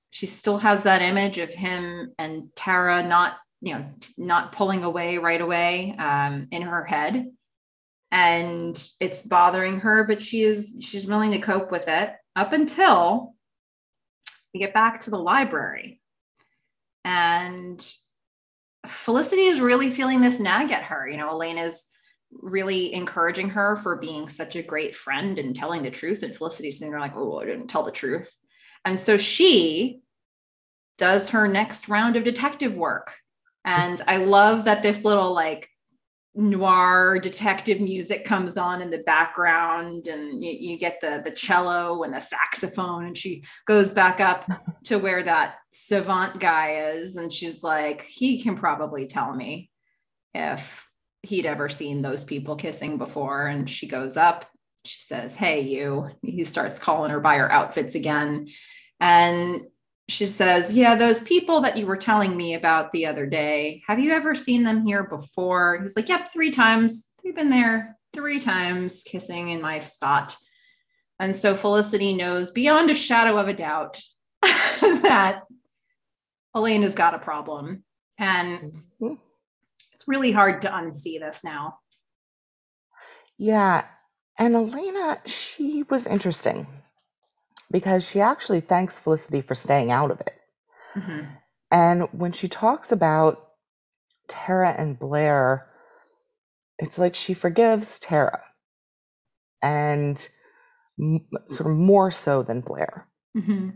she still has that image of him and Tara not, you know, not pulling away right away um, in her head. And it's bothering her, but she is, she's willing to cope with it up until we get back to the library. And Felicity is really feeling this nag at her. You know, Elena's really encouraging her for being such a great friend and telling the truth. And Felicity's sitting there like, oh, I didn't tell the truth. And so she does her next round of detective work. And I love that this little like noir detective music comes on in the background and you, you, get the the cello and the saxophone and she goes back up <laughs> to where that savant guy is and she's like he can probably tell me if he'd ever seen those people kissing before. And she goes up she says hey you. He starts calling her by her outfits again. And she says, Yeah, those people that you were telling me about the other day, have you ever seen them here before? He's like, Yep, three times. They've been there three times kissing in my spot. And so Felicity knows beyond a shadow of a doubt <laughs> that Elena's got a problem. And mm-hmm. it's really hard to unsee this now. Yeah. And Elena, she was interesting because she actually thanks Felicity for staying out of it. Mm-hmm. And when she talks about Tara and Blair, it's like she forgives Tara and m- sort of more so than Blair. Mm-hmm.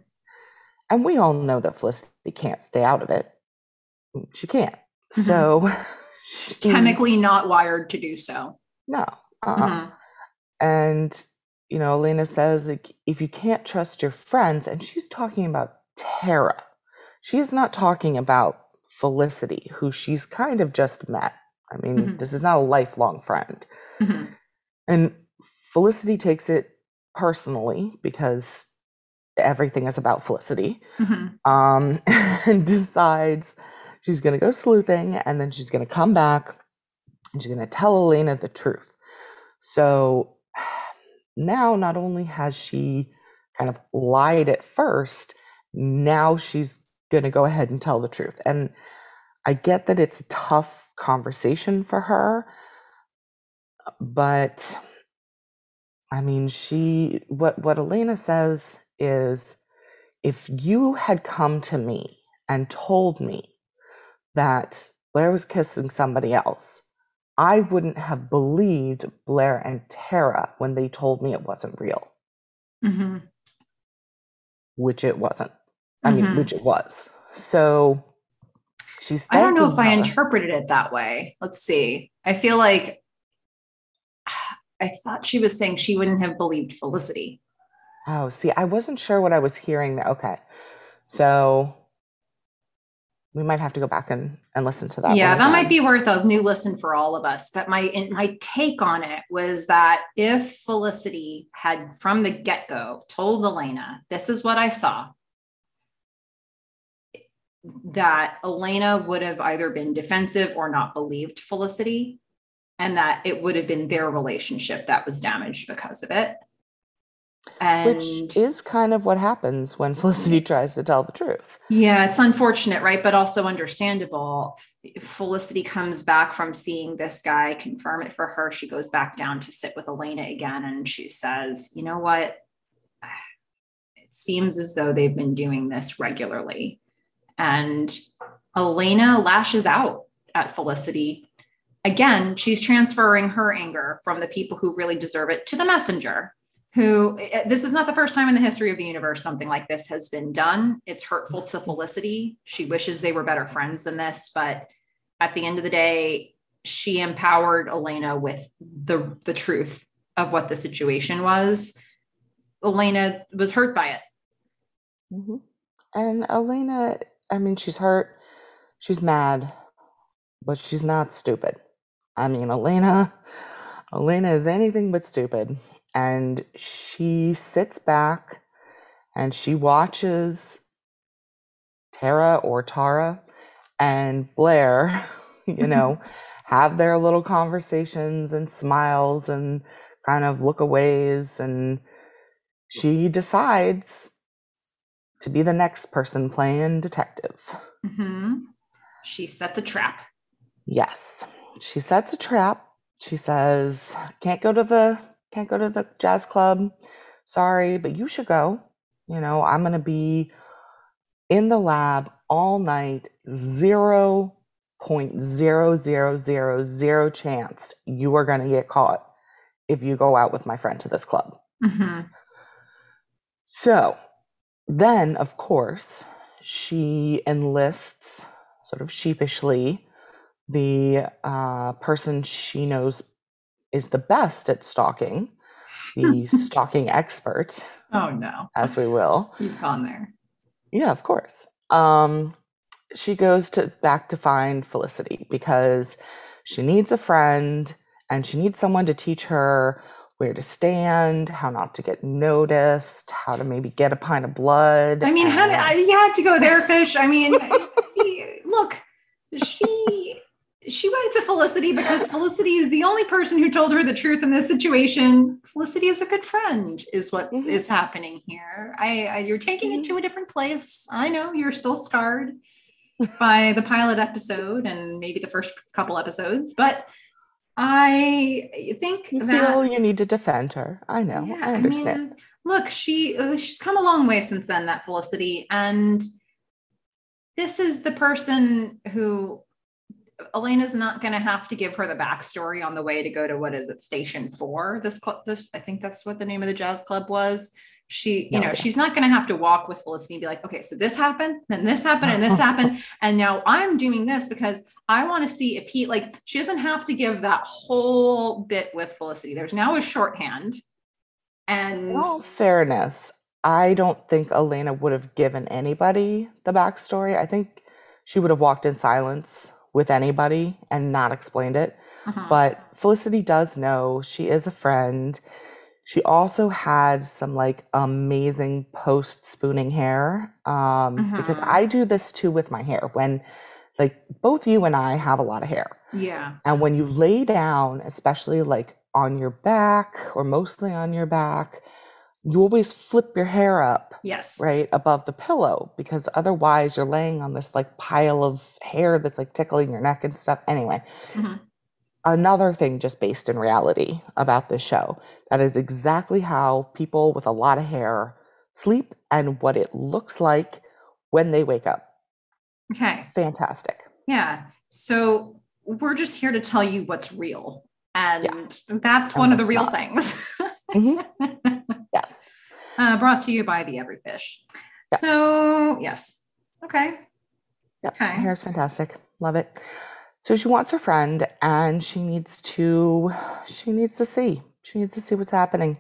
And we all know that Felicity can't stay out of it. She can't. Mm-hmm. So she, chemically not wired to do so. No. Uh-uh. Mm-hmm. And you know, Elena says like, if you can't trust your friends, and she's talking about Tara. She is not talking about Felicity, who she's kind of just met. I mean, mm-hmm. this is not a lifelong friend. Mm-hmm. And Felicity takes it personally because everything is about Felicity, mm-hmm. um, <laughs> and decides she's going to go sleuthing and then she's going to come back and she's going to tell Elena the truth. So now, not only has she kind of lied at first, now she's going to go ahead and tell the truth. And I get that it's a tough conversation for her, but I mean, she what what Elena says is if you had come to me and told me that Blair was kissing somebody else, I wouldn't have believed Blair and Tara when they told me it wasn't real. Mm-hmm. Which it wasn't. I mm-hmm. mean, which it was. So she's. I don't know if. I interpreted it that way. Let's see. I feel like <sighs> I thought she was saying she wouldn't have believed Felicity. Oh, see, I wasn't sure what I was hearing. Okay. So we might have to go back and, and listen to that. Yeah, that might be worth a new listen for all of us. But my my take on it was that if Felicity had from the get-go told Elena, this is what I saw, that Elena would have either been defensive or not believed Felicity, and that it would have been their relationship that was damaged because of it. And Which is kind of what happens when <laughs> Felicity tries to tell the truth. Yeah, it's unfortunate, right? But also understandable. Felicity comes back from seeing this guy confirm it for her. She goes back down to sit with Elena again and she says, You know what? <sighs> It seems as though they've been doing this regularly. And Elena lashes out at Felicity. Again, she's transferring her anger from the people who really deserve it to the messenger who eh, this is not the first time in the history of the universe something like this has been done. It's hurtful to Felicity. She wishes they were better friends than this, but at the end of the day, she empowered Elena with the the truth of what the situation was. Elena was hurt by it. Mm-hmm. And Elena, I mean, she's hurt, she's mad, but she's not stupid. I mean, Elena, Elena is anything but stupid and she sits back and she watches Tara or Tara and Blair, <laughs> you know, <laughs> have their little conversations and smiles and kind of look aways and she decides to be the next person playing detective. Mm-hmm. She sets a trap. Yes. She sets a trap. She says, Can't go to the can't go to the jazz club. Sorry, but you should go. You know, I'm going to be in the lab all night, zero point zero zero zero zero chance you are going to get caught if you go out with my friend to this club. Mm-hmm. So then, of course, she enlists sort of sheepishly the uh, person she knows is the best at stalking, the <laughs> stalking expert. Oh no. As we will. You've gone there. Yeah, of course. Um, she goes to back to find Felicity because she needs a friend and she needs someone to teach her where to stand, how not to get noticed, how to maybe get a pint of blood. I mean, how did, I, you had to go there, fish. I mean, <laughs> look, she she went to Felicity because Felicity is the only person who told her the truth in this situation. Felicity is a good friend, is what mm-hmm. is happening here. I, I you're taking mm-hmm. it to a different place. I know you're still scarred by the pilot episode and maybe the first couple episodes, but I think you that feel you need to defend her. I know. Yeah, I understand. I mean, look, she uh, she's come a long way since then. That Felicity, and this is the person who Elena's not going to have to give her the backstory on the way to go to what is it, Station Four? This club, this I think that's what the name of the jazz club was. She, you no. know, she's not going to have to walk with Felicity and be like, okay, so this happened, then this happened, and this <laughs> happened, and now I'm doing this because I want to see if he like she doesn't have to give that whole bit with Felicity. There's now a shorthand. And in all fairness, I don't think Elena would have given anybody the backstory. I think she would have walked in silence with anybody and not explained it. Uh-huh. But Felicity does know she is a friend. She also had some like amazing post spooning hair um, uh-huh. because I do this too with my hair. When like both you and I have a lot of hair. Yeah. And when you lay down, especially like on your back or mostly on your back, you always flip your hair up. Yes. Right above the pillow because otherwise you're laying on this like pile of hair that's like tickling your neck and stuff. Anyway, mm-hmm. another thing just based in reality about this show that is exactly how people with a lot of hair sleep and what it looks like when they wake up. Okay. It's fantastic. Yeah. So we're just here to tell you what's real. And yeah. that's one of the real things. mm-hmm. <laughs> Uh, brought to you by the Every Fish. Yep. So, yes. Okay. Yep. Okay. Hair's fantastic. Love it. So she wants her friend and she needs to she needs to see. She needs to see what's happening.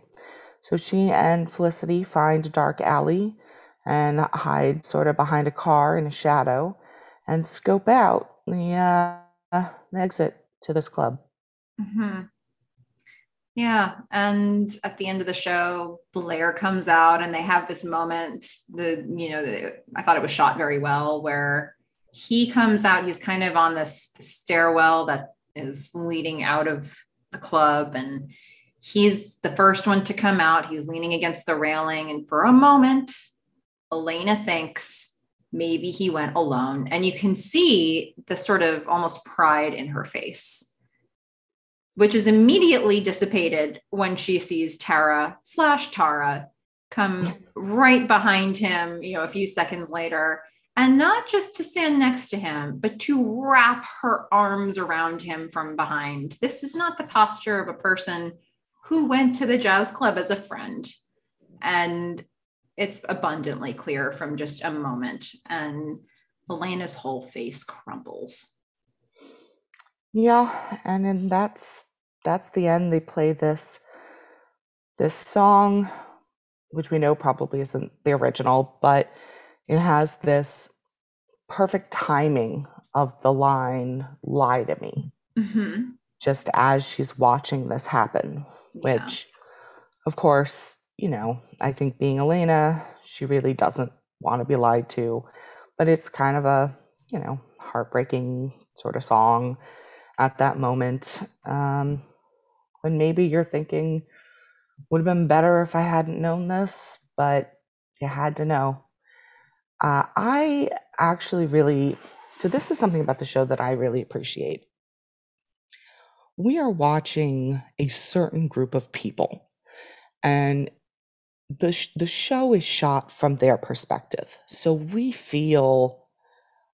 So she and Felicity find a dark alley and hide sort of behind a car in a shadow and scope out the, uh, the exit to this club. Mm-hmm. Yeah, and at the end of the show, Blair comes out, and they have this moment. The you know, the, I thought it was shot very well, where he comes out. He's kind of on this stairwell that is leading out of the club, and he's the first one to come out. He's leaning against the railing, and for a moment, Elena thinks maybe he went alone. And you can see the sort of almost pride in her face, which is immediately dissipated when she sees Tara slash Tara come right behind him, you know, a few seconds later. And not just to stand next to him, but to wrap her arms around him from behind. This is not the posture of a person who went to the jazz club as a friend. And it's abundantly clear from just a moment and elena's whole face crumbles yeah and then that's that's the end they play this this song which we know probably isn't the original but it has this perfect timing of the line lie to me mm-hmm. just as she's watching this happen yeah. which of course you know, I think being Elena, she really doesn't want to be lied to, but it's kind of a, you know, heartbreaking sort of song at that moment. Um, when maybe you're thinking, would have been better if I hadn't known this, but you had to know. Uh, I actually really, so this is something about the show that I really appreciate. We are watching a certain group of people, and the sh- the show is shot from their perspective, so we feel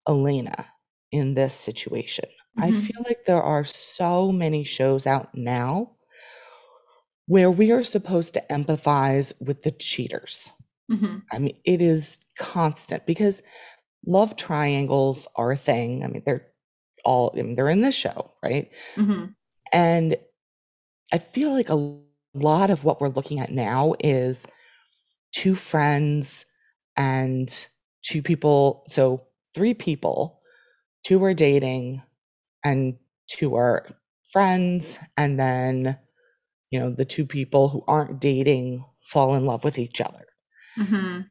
Elena in this situation. I hmm feel like there are so many shows out now where we are supposed to empathize with the cheaters. hmm I mean, it is constant because love triangles are a thing. I mean, they're all I mean, they're in this show, right? hmm And I feel like a lot of what we're looking at now is two friends and two people. So three people, two are dating and two are friends. And then, you know, the two people who aren't dating fall in love with each other. Mm-hmm.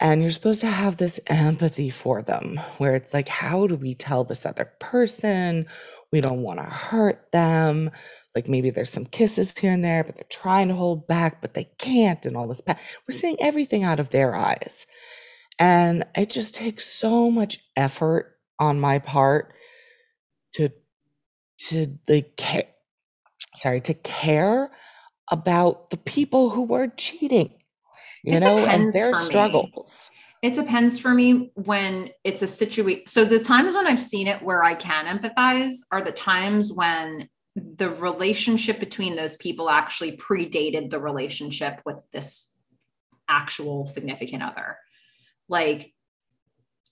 And you're supposed to have this empathy for them where it's like, how do we tell this other person? We don't want to hurt them. Like maybe there's some kisses here and there, but they're trying to hold back, but they can't, and all this. Pa- We're seeing everything out of their eyes. And it just takes so much effort on my part to to the care sorry to care about the people who were cheating you it know and their struggles me. it depends for me when it's a situation so the times when i've seen it where i can empathize are the times when the relationship between those people actually predated the relationship with this actual significant other like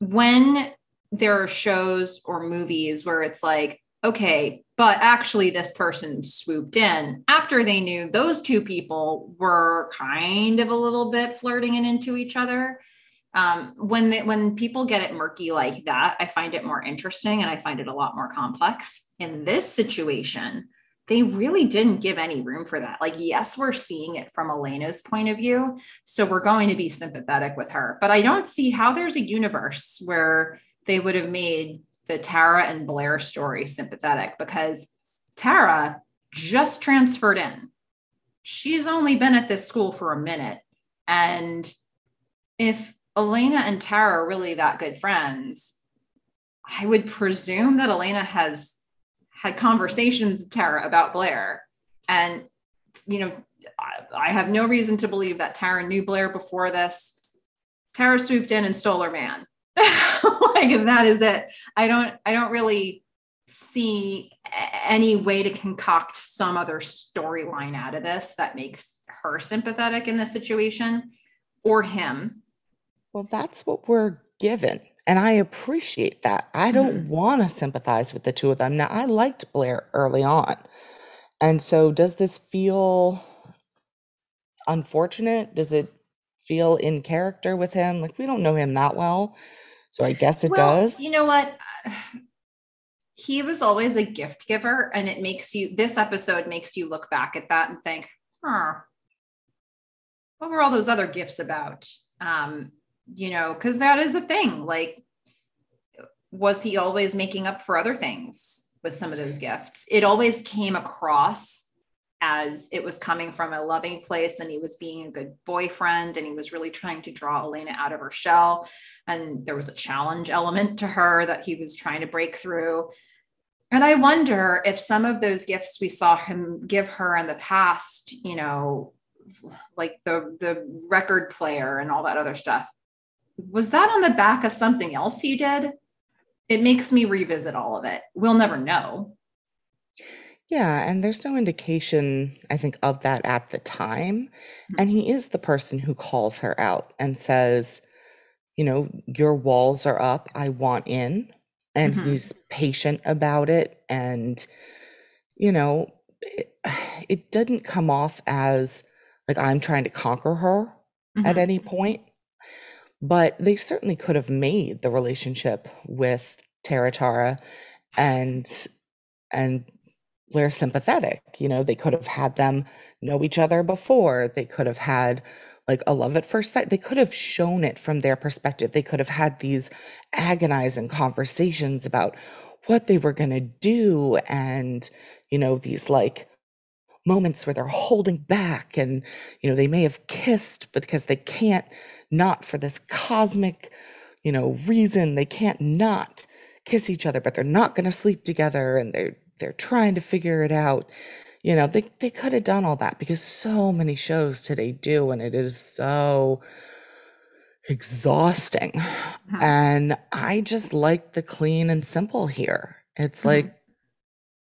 when there are shows or movies where it's like okay, but actually this person swooped in after they knew those two people were kind of a little bit flirting and into each other. Um, when when people get it murky like that, I find it more interesting and I find it a lot more complex. In this situation, they really didn't give any room for that. Like, yes, we're seeing it from Elena's point of view, so we're going to be sympathetic with her. But I don't see how there's a universe where they would have made the Tara and Blair story sympathetic because Tara just transferred in. She's only been at this school for a minute. And if Elena and Tara are really that good friends, I would presume that Elena has had conversations with Tara about Blair. And, you know, I, I have no reason to believe that Tara knew Blair before this. Tara swooped in and stole her man. <laughs> like that is it. I don't I don't really see any way to concoct some other storyline out of this that makes her sympathetic in this situation or him. Well, that's what we're given. And I appreciate that. I don't mm-hmm. want to sympathize with the two of them. Now, I liked Blair early on. And so, does this feel unfortunate? Does it feel in character with him? Like, we don't know him that well. So I guess it well, does. You know what? <sighs> He was always a gift giver, and it makes you, this episode makes you look back at that and think, huh, what were all those other gifts about? Um, you know, because that is a thing. Like, was he always making up for other things with some of those gifts? It always came across as it was coming from a loving place and he was being a good boyfriend and he was really trying to draw Elena out of her shell. And there was a challenge element to her that he was trying to break through. And I wonder if some of those gifts we saw him give her in the past, you know, like the the record player and all that other stuff, was that on the back of something else he did? It makes me revisit all of it. We'll never know. Yeah, and there's no indication, I think, of that at the time. Mm-hmm. And he is the person who calls her out and says, you know, your walls are up, I want in. And mm-hmm. he's patient about it. And, you know, it, <sighs> it didn't come off as like I'm trying to conquer her mm-hmm. at any point. But they certainly could have made the relationship with Tara Tara and and Blair sympathetic. You know, they could have had them know each other before. They could have had like a love at first sight. They could have shown it from their perspective. They could have had these agonizing conversations about what they were going to do and, you know, these like moments where they're holding back and, you know, they may have kissed because they can't not for this cosmic, you know, reason. They can't not kiss each other, but they're not going to sleep together and they're they're trying to figure it out. You know, they, they could have done all that because so many shows today do, and it is so exhausting. Mm-hmm. And I just like the clean and simple here. It's mm-hmm. like,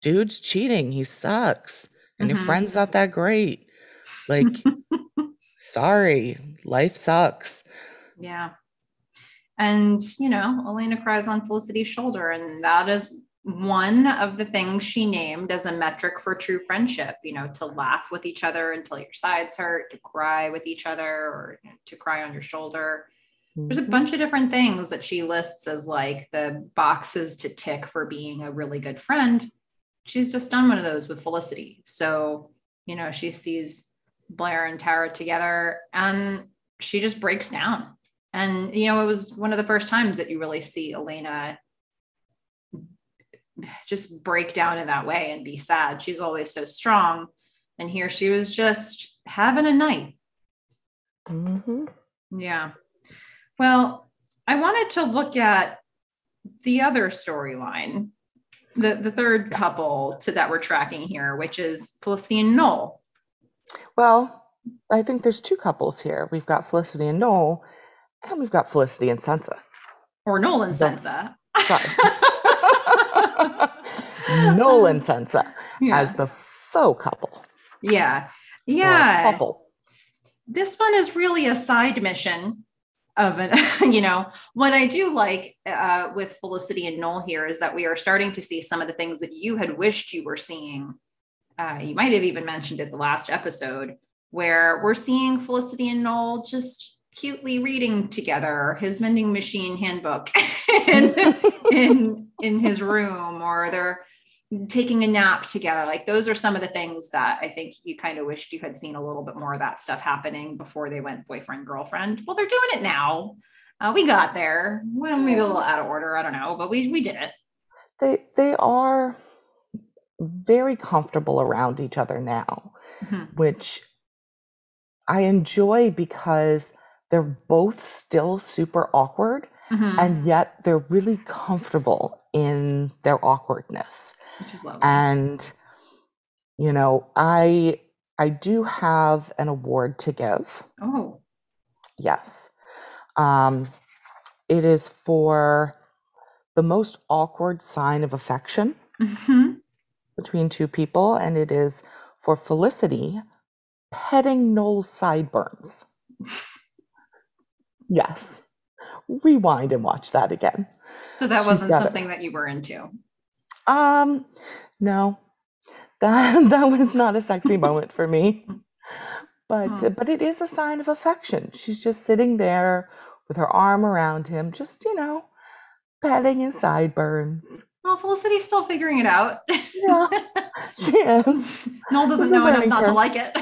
dude's cheating. He sucks. And mm-hmm. your friend's not that great. Like, <laughs> sorry, life sucks. Yeah. And, you know, Elena cries on Felicity's shoulder, and that is one of the things she named as a metric for true friendship, you know, to laugh with each other until your sides hurt, to cry with each other, or to cry on your shoulder. Mm-hmm. There's a mm-hmm. bunch of different things that she lists as like the boxes to tick for being a really good friend. She's just done one of those with Felicity. So, you know, she sees Blair and Tara together and she just breaks down. And, you know, it was one of the first times that you really see Elena just break down in that way and be sad. She's always so strong. And here she was just having a night. Mm-hmm. Yeah. Well, I wanted to look at the other storyline, the, the third couple to that we're tracking here, which is Felicity and Noel. Well, I think there's two couples here. We've got Felicity and Noel, and we've got Felicity and Sansa. Or Noel and Sansa. Sorry. <laughs> Nolan <laughs> Sansa yeah. as the faux couple. Yeah. Yeah. couple. This one is really a side mission of an, <laughs> you know, what I do like uh, with Felicity and Noel here is that we are starting to see some of the things that you had wished you were seeing. Uh, you might have even mentioned it the last episode, where we're seeing Felicity and Noel just cutely reading together his vending machine handbook <laughs> in, in in his room or they're taking a nap together. Like those are some of the things that i think you kind of wished you had seen a little bit more of that stuff happening before they went boyfriend girlfriend. Well they're doing it now. Uh, we got there. Well maybe a little out of order. I don't know but we we did it. They they are very comfortable around each other now mm-hmm. which i enjoy because they're both still super awkward mm-hmm. and yet they're really comfortable in their awkwardness which is lovely and you know i i do have an award to give oh yes um it is for the most awkward sign of affection mm-hmm. between two people and it is for felicity petting noel's sideburns <laughs> Yes. Rewind and watch that again. So that wasn't something it. that you were into. Um, no. That <laughs> that was not a sexy <laughs> moment for me. But but it is a sign of affection. She's just sitting there with her arm around him, just, you know, petting his sideburns. Well, Felicity's still figuring it out. yeah, <laughs> she is. Noel doesn't know enough not to like it.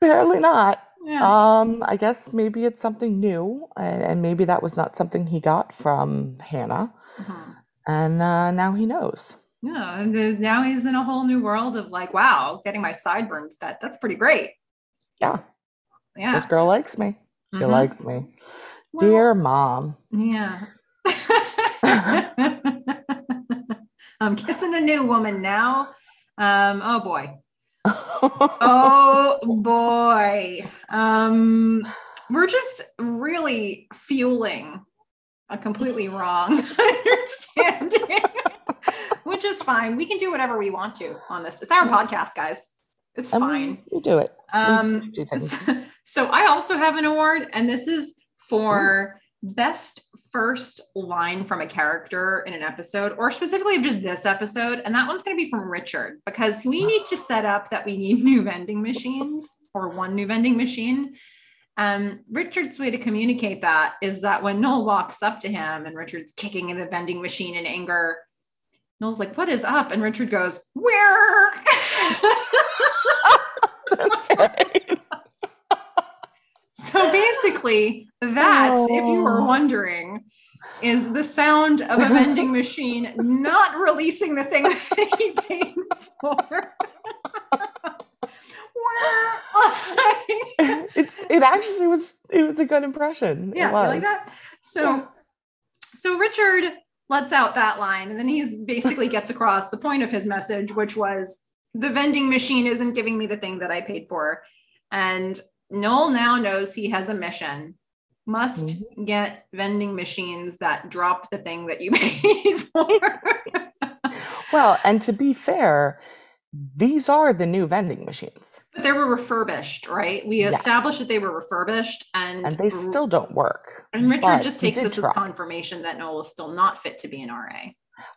Apparently not. Yeah. Um, I guess maybe it's something new, and, and maybe that was not something he got from Hannah, mm-hmm. and uh, now he knows. Yeah, and now he's in a whole new world of like, wow, getting my sideburns pet. That's pretty great. Yeah. Yeah. This girl likes me. She mm-hmm. likes me. Well, Dear mom. Yeah. <laughs> I'm kissing a new woman now. Um, oh boy <laughs> oh boy. Um, we're just really fueling a completely wrong <laughs> understanding, which is fine. We can do whatever we want to on this. It's our podcast, guys. It's fine. We do it. Um, do <laughs> so, so I also have an award, and this is for best first line from a character in an episode, or specifically of just this episode. And that one's going to be from Richard because we need to set up that we need <laughs> new vending machines or one new vending machine. And Richard's way to communicate that is that when Noel walks up to him and Richard's kicking in the vending machine in anger, Noel's like, What is up? And Richard goes, Where? <laughs> <laughs> That's right. So basically, that, oh. if you were oh. wondering, is the sound of a vending <laughs> machine not releasing the thing that he paid for. <laughs> it, it actually was it was a good impression. Yeah, like that. So yeah. so Richard lets out that line and then he's basically <laughs> gets across the point of his message, which was the vending machine isn't giving me the thing that I paid for. And Noel now knows he has a mission. Must mm-hmm. get vending machines that drop the thing that you <laughs> paid for. well, and to be fair, these are the new vending machines. But they were refurbished, right? We yes. established that they were refurbished and and they still don't work. And Richard just takes this try. as confirmation that Noel is still not fit to be an RA.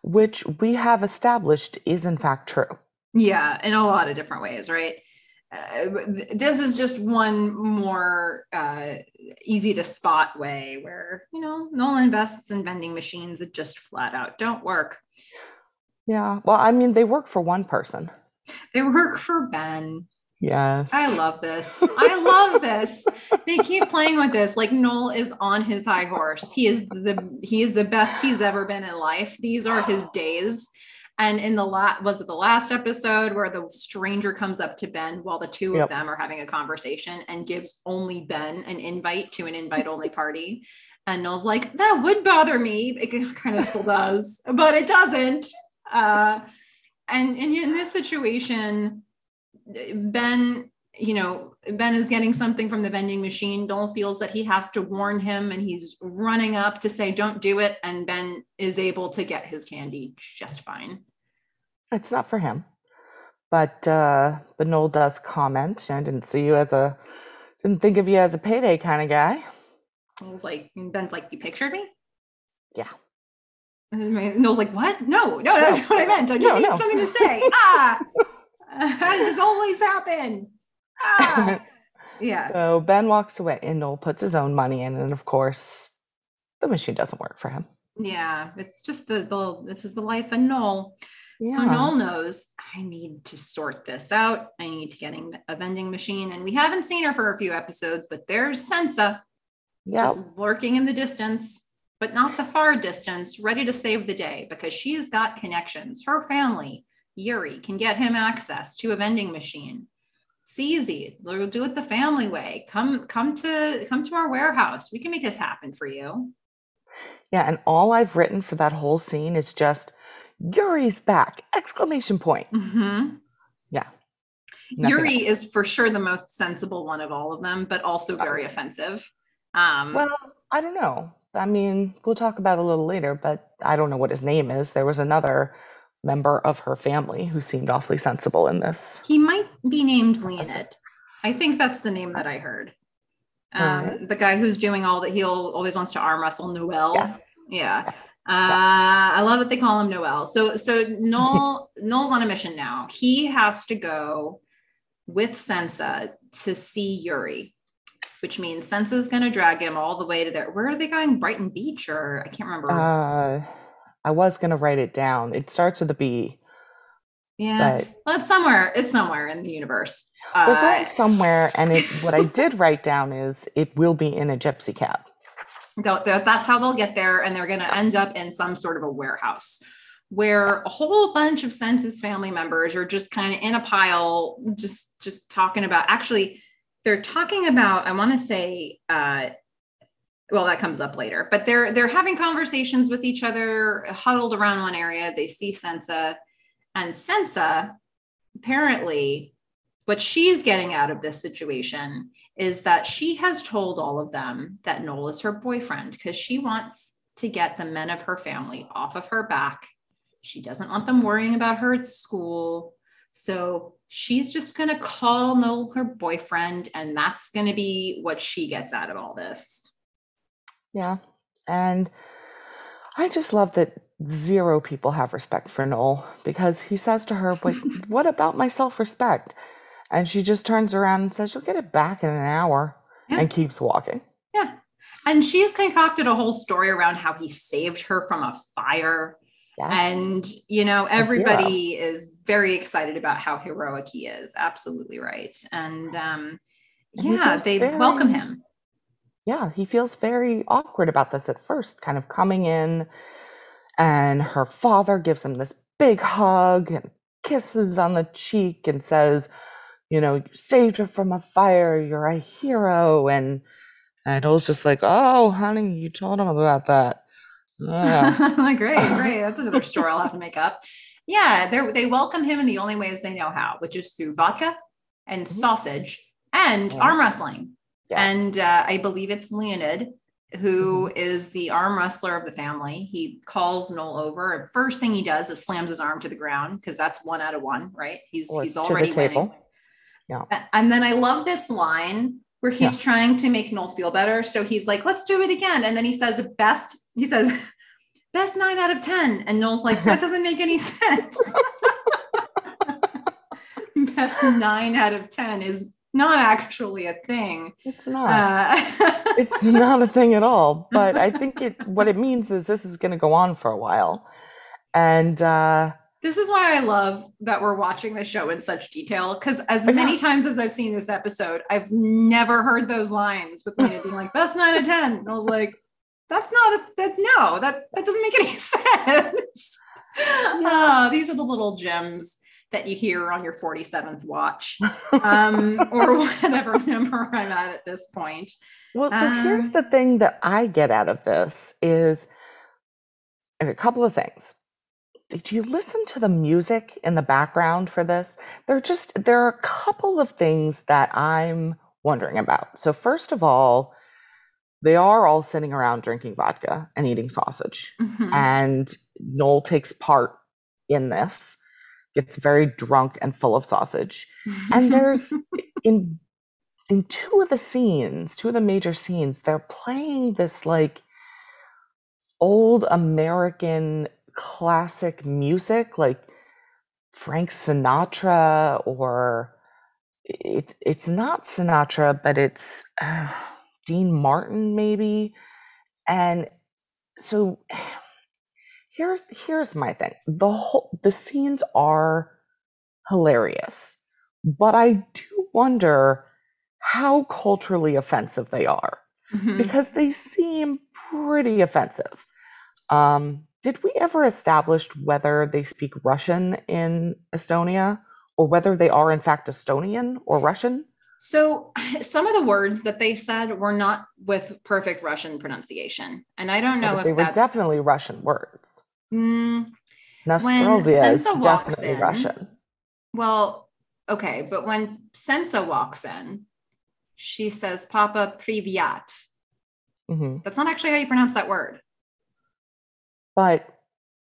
Which we have established is in fact true. Yeah, in a lot of different ways, right? Uh, this is just one more uh, easy to spot way where you know Noel invests in vending machines that just flat out don't work. Yeah, well, I mean, they work for one person. they work for Ben. Yes. I love this. I love this. They keep playing with this. Like Noel is on his high horse. He is the he is the best he's ever been in life. These are his days. And in the last was it the last episode where the stranger comes up to Ben while the two yep. of them are having a conversation and gives only Ben an invite to an invite only party. And Noel's like, that would bother me. It kind of still does, but it doesn't. Uh, and, and in this situation, Ben, you know, Ben is getting something from the vending machine. Noel feels that he has to warn him and he's running up to say, don't do it. And Ben is able to get his candy just fine. It's not for him. But uh, but Noel does comment. I didn't see you as a didn't think of you as a payday kind of guy. I was like, Ben's like, you pictured me? Yeah. And Noel's like, what? No, no, that's no. what I meant. I just no, need no. something to say. <laughs> ah, how does this always happen? Ah. <laughs> yeah. So Ben walks away and Noel puts his own money in. And of course, the machine doesn't work for him. Yeah. It's just the, the this is the life of Noel. Yeah. So Noel knows I need to sort this out. I need to get a vending machine. And we haven't seen her for a few episodes, but there's Sansa yep. just lurking in the distance, but not the far distance, ready to save the day because she's got connections. Her family, Yuri, can get him access to a vending machine. It's easy. We'll do it the family way. Come, come to come to our warehouse. We can make this happen for you. Yeah, and all I've written for that whole scene is just Yuri's back! Exclamation point. Mm-hmm. Yeah. Yuri else. is for sure the most sensible one of all of them, but also very offensive. Um, well, I don't know. I mean, we'll talk about a little later, but I don't know what his name is. There was another member of her family who seemed awfully sensible in this. He might be named Leonid. I think that's the name that I heard. Um, right. The guy who's doing all that, he always wants to arm wrestle Noel. Yes. Yeah. Uh, I love that they call him Noel. So, so <laughs> Noel, Noel's on a mission now. He has to go with Sansa to see Yuri which means Sansa's going to drag him all the way to there. Where are they going? Brighton Beach or I can't remember. Uh, I was going to write it down. It starts with a B. Yeah, but... well, it's somewhere. It's somewhere in the universe. We're uh, going somewhere, and it, <laughs> what I did write down is it will be in a gypsy cab. That's how they'll get there, and they're going to end up in some sort of a warehouse where a whole bunch of Sansa's family members are just kind of in a pile, just just talking about. Actually, they're talking about i want to say uh, well that comes up later but they're they're having conversations with each other huddled around one area they see sansa and sansa apparently what she's getting out of this situation is that she has told all of them that noel is her boyfriend because she wants to get the men of her family off of her back she doesn't want them worrying about her at school so she's just going to call Noel her boyfriend, and that's going to be what she gets out of all this. Yeah. And I just love that zero people have respect for Noel because he says to her, <laughs> what about my self respect? And she just turns around and says, You'll get it back in an hour yeah. and keeps walking. Yeah. And she's concocted a whole story around how he saved her from a fire Yes. And, you know, everybody is very excited about how heroic he is. Absolutely right. And um, yeah, they very, welcome him. Yeah, he feels very awkward about this at first, kind of coming in, and her father gives him this big hug and kisses on the cheek and says, you know, you saved her from a fire, you're a hero. And and I was just like, oh, honey, you told him about that. Yeah. <laughs> great, <laughs> great. That's another story I'll have to make up. Yeah, they they welcome him in the only ways they know how, which is through vodka and mm-hmm. sausage and yeah. arm wrestling. Yes. And uh, I believe it's Leonid who mm-hmm. is the arm wrestler of the family. He calls Noel over, and first thing he does is slams his arm to the ground because that's one out of one, right? He's or he's already winning. Yeah. And then I love this line where he's yeah. trying to make Noel feel better. So he's like, let's do it again. And then he says, best, he says, <laughs> best nine out of 10. And Noel's like, that <laughs> doesn't make any sense. <laughs> best nine out of 10 is not actually a thing. It's not. Uh, it's not a thing at all. But I think it what it means is this is going to go on for a while. And uh, This is why I love that we're watching the show in such detail. Because as many times as I've seen this episode, I've never heard those lines with Lena being like, "That's nine out of 10. And I was like, "That's not a that no that that doesn't make any <laughs> sense." Yeah. Uh, these are the little gems that you hear on your 47th watch um, or <laughs> whatever number I'm at at this point. Well, so um, here's the thing that I get out of this is a couple of things. Did you listen to the music in the background for this? There are just there are a couple of things that I'm wondering about. So first of all, they are all sitting around drinking vodka and eating sausage. Mm-hmm. And Noel takes part in this gets very drunk and full of sausage. And there's <laughs> in in two of the scenes, two of the major scenes, they're playing this like old American classic music, like Frank Sinatra or it, it's not Sinatra, but it's uh, Dean Martin maybe. And so here's here's my thing. The whole the scenes are hilarious, but I do wonder how culturally offensive they are mm-hmm. because they seem pretty offensive. Um, did we ever establish whether they speak Russian in Estonia or whether they are in fact Estonian or Russian? So, <laughs> some of the words that they said were not with perfect Russian pronunciation, and I don't know if they were definitely Russian words. Mm, Nostrovia is definitely in, Russian. Well, okay, but when Sensa walks in, she says "Papa Privyat." Mm-hmm. That's not actually how you pronounce that word. But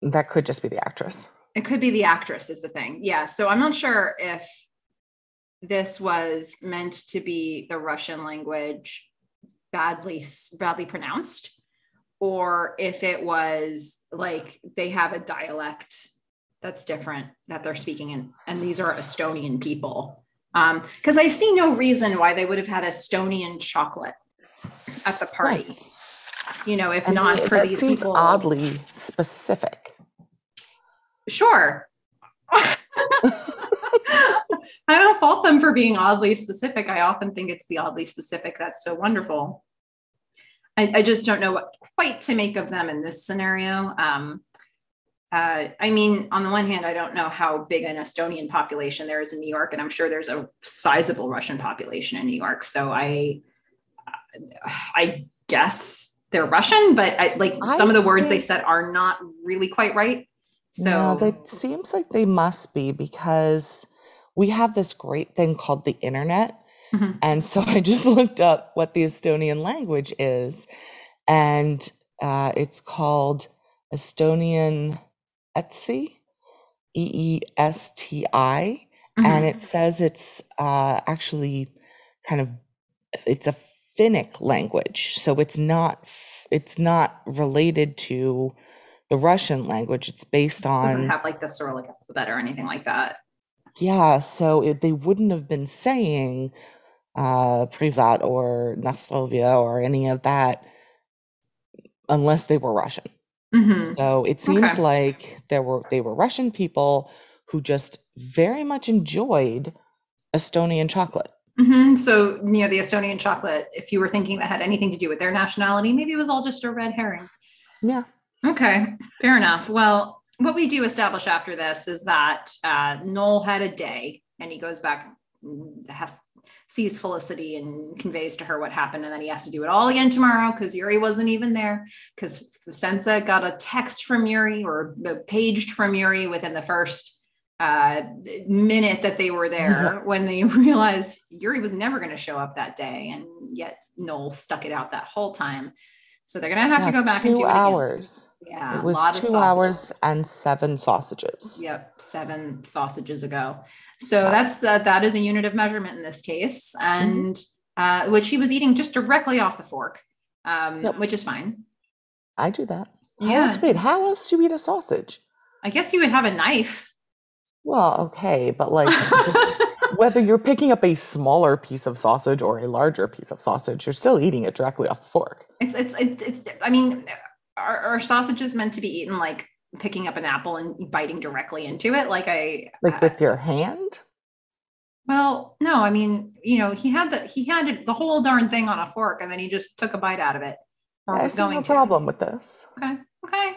that could just be the actress. It could be the actress, is the thing. Yeah. So I'm not sure if this was meant to be the Russian language badly badly pronounced or if it was like they have a dialect that's different that they're speaking in and these are estonian people because um, i see no reason why they would have had estonian chocolate at the party right. You know if and not for these seems people oddly specific sure <laughs> I don't fault them for being oddly specific. I often think it's the oddly specific that's so wonderful. I, I just don't know what quite to make of them in this scenario. Um, uh, I mean, on the one hand, I don't know how big an Estonian population there is in New York, and I'm sure there's a sizable Russian population in New York. So I, I guess they're Russian, but I, like I some of the words they said are not really quite right. So no, it seems like they must be because we have this great thing called the internet Mm-hmm. And so <laughs> I just looked up what the Estonian language is, and uh, it's called Estonian Eesti, E E S T I, mm-hmm. and it says it's uh, actually kind of it's a Finnic language, so it's not it's not related to the Russian language. It's based it on doesn't have like the Cyrillic alphabet or anything like that. Yeah, so it, they wouldn't have been saying uh, Privat or Nostrovia or any of that unless they were Russian. Mm-hmm. So it seems okay. like there were they were Russian people who just very much enjoyed Estonian chocolate. Mm-hmm. So you know the Estonian chocolate. If you were thinking that had anything to do with their nationality, maybe it was all just a red herring. Yeah. Okay. Fair enough. Well, what we do establish after this is that uh, Noel had a day, and he goes back has sees Felicity and conveys to her what happened. And then he has to do it all again tomorrow because Yuri wasn't even there. Because Sensa got a text from Yuri or paged from Yuri within the first uh, minute that they were there when they <laughs> realized Yuri was never going to show up that day. And yet Noel stuck it out that whole time. So they're going to have yeah, to go back and do it hours. Again. Yeah, it was two hours and seven sausages. Yep, seven sausages ago. So that's uh, that is a unit of measurement in this case, mm-hmm. and mm-hmm. uh, which he was eating just directly off the fork, um, yep. which is fine. I do that. How yeah. else, wait, how else do you eat a sausage? I guess you would have a knife. Well, okay, but like <laughs> whether you're picking up a smaller piece of sausage or a larger piece of sausage, you're still eating it directly off the fork. It's it's it's. I mean, are, are sausages meant to be eaten like picking up an apple and biting directly into it. Like I like with your hand. Well, no, I mean, you know, he had the he had the whole darn thing on a fork, and then he just took a bite out of it. Or I was going no to. problem with this. Okay, okay,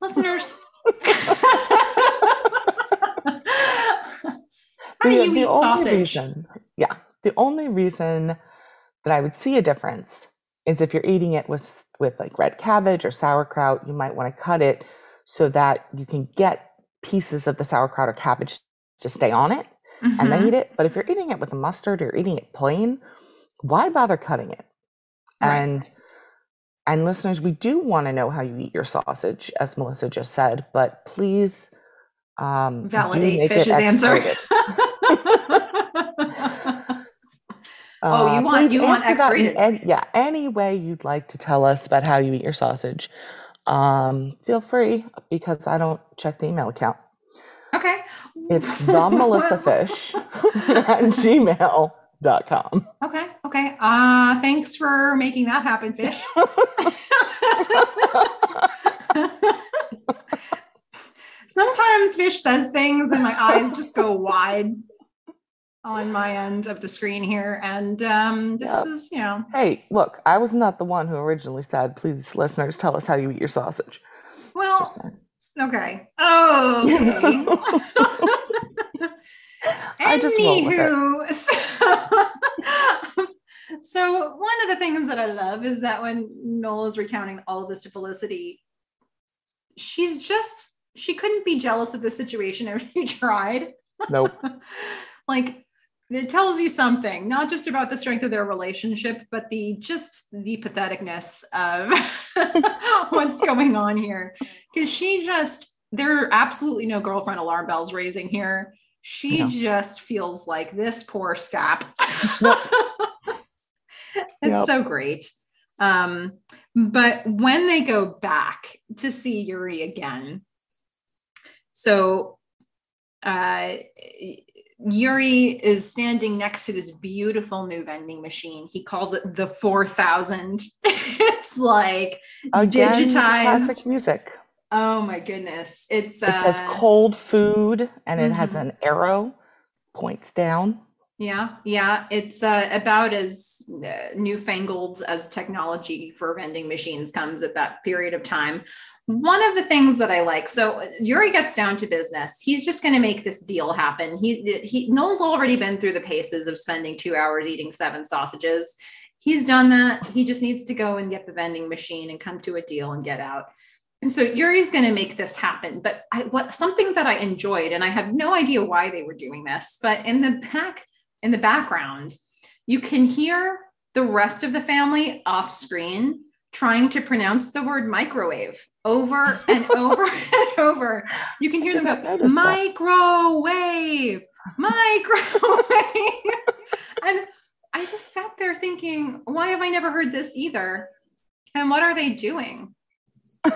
listeners. <laughs> <laughs> How do you the, eat sausage? Reason, yeah, the only reason that I would see a difference is if you're eating it with with like red cabbage or sauerkraut, you might want to cut it so that you can get pieces of the sauerkraut or cabbage to stay on it mm-hmm. and then mm-hmm. eat it. But if you're eating it with a mustard or eating it plain, why bother cutting it? Right. And and listeners, we do want to know how you eat your sausage, as Melissa just said, but please um, validate Fish's answer. <laughs> <laughs> oh, you uh, want you want X-rated? Yeah, any way you'd like to tell us about how you eat your sausage, um, feel free because I don't check the email account. Okay. It's the Melissa <laughs> Fish at gmail.com. Okay. Okay. Uh thanks for making that happen, Fish. <laughs> Sometimes Fish says things and my eyes just go wide on my end of the screen here. And um, this yep. is, you know. Hey, look, I was not the one who originally said, please, listeners, tell us how you eat your sausage. Well, okay. Oh, okay. <laughs> I just Anywho, <laughs> so, so one of the things that I love is that when Noel is recounting all of this to Felicity, she's just she couldn't be jealous of the situation if she <laughs> tried. Nope. like it tells you something not just about the strength of their relationship but the just the patheticness of <laughs> what's going on here because she just there are absolutely no girlfriend alarm bells raising here she just feels like this poor sap yep. <laughs> it's yep. so great um, but when they go back to see yuri again so uh, Yuri is standing next to this beautiful new vending machine. He calls it the 4000. <laughs> it's like Again, digitized classic music. Oh my goodness. It's It uh, says cold food and it mm-hmm. has an arrow points down. Yeah, yeah, it's uh, about as uh, newfangled as technology for vending machines comes at that period of time one of the things that I like, so Yuri gets down to business. He's just going to make this deal happen. He he Noel's already been through the paces of spending two hours eating seven sausages. He's done that. He just needs to go and get the vending machine and come to a deal and get out. And so Yuri's going to make this happen. But I, what something that I enjoyed, and I have no idea why they were doing this, but in the back in the background, you can hear the rest of the family off screen trying to pronounce the word microwave over and <laughs> over and over. You can hear them go, microwave, microwave. <laughs> and I just sat there thinking, why have I never heard this either? And what are they doing? <laughs>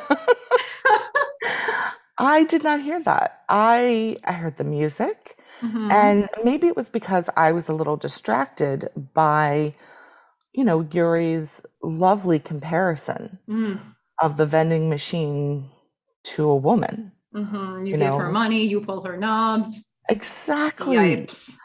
I did not hear that. I I heard the music. Mm-hmm. And maybe it was because I was a little distracted by you know, Yuri's lovely comparison mm. of the vending machine to a woman. Mm-hmm. You, you, give know? her money, you pull her knobs. Exactly. Yipes.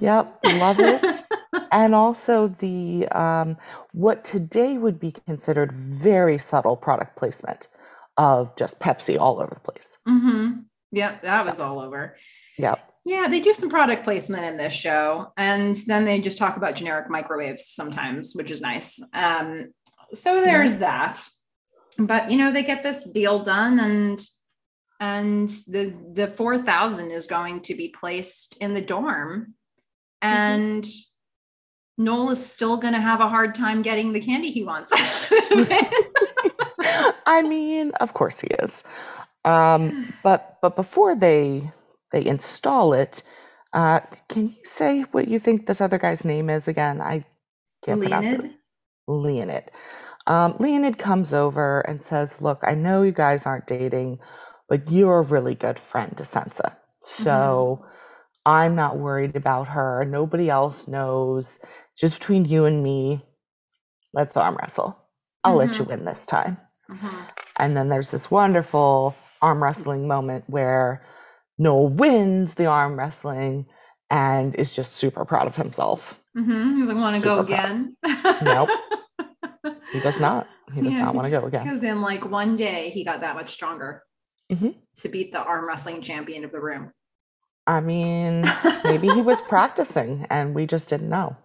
Yep, love it. <laughs> and also the um, what today would be considered very subtle product placement of just Pepsi all over the place. Mm-hmm. Yep, that was all over. Yep. Yeah, they do some product placement in this show, and then they just talk about generic microwaves sometimes, which is nice. Um, so there's that. But you know, they get this deal done, and and the the four thousand is going to be placed in the dorm, and mm-hmm. Noel is still going to have a hard time getting the candy he wants. <laughs> I mean, of course he is. Um, but but before they they install it. Uh, can you say what you think this other guy's name is again? I can't Leonid? pronounce it. Leonid. Um, Leonid comes over and says, Look, I know you guys aren't dating, but you're a really good friend to Sansa. So mm-hmm. I'm not worried about her. Nobody else knows. Just between you and me, let's arm wrestle. I'll mm-hmm. let you mm-hmm. win this time. Mm-hmm. And then there's this wonderful arm wrestling moment where Noel wins the arm wrestling and is just super proud of himself. Mm-hmm. He doesn't want to go again. nope. <laughs> He does not. He does yeah, not want to go <laughs> again. Because in like one day, he got that much stronger mm-hmm. to beat the arm wrestling champion of the room. I mean, maybe he was <laughs> practicing and we just didn't know.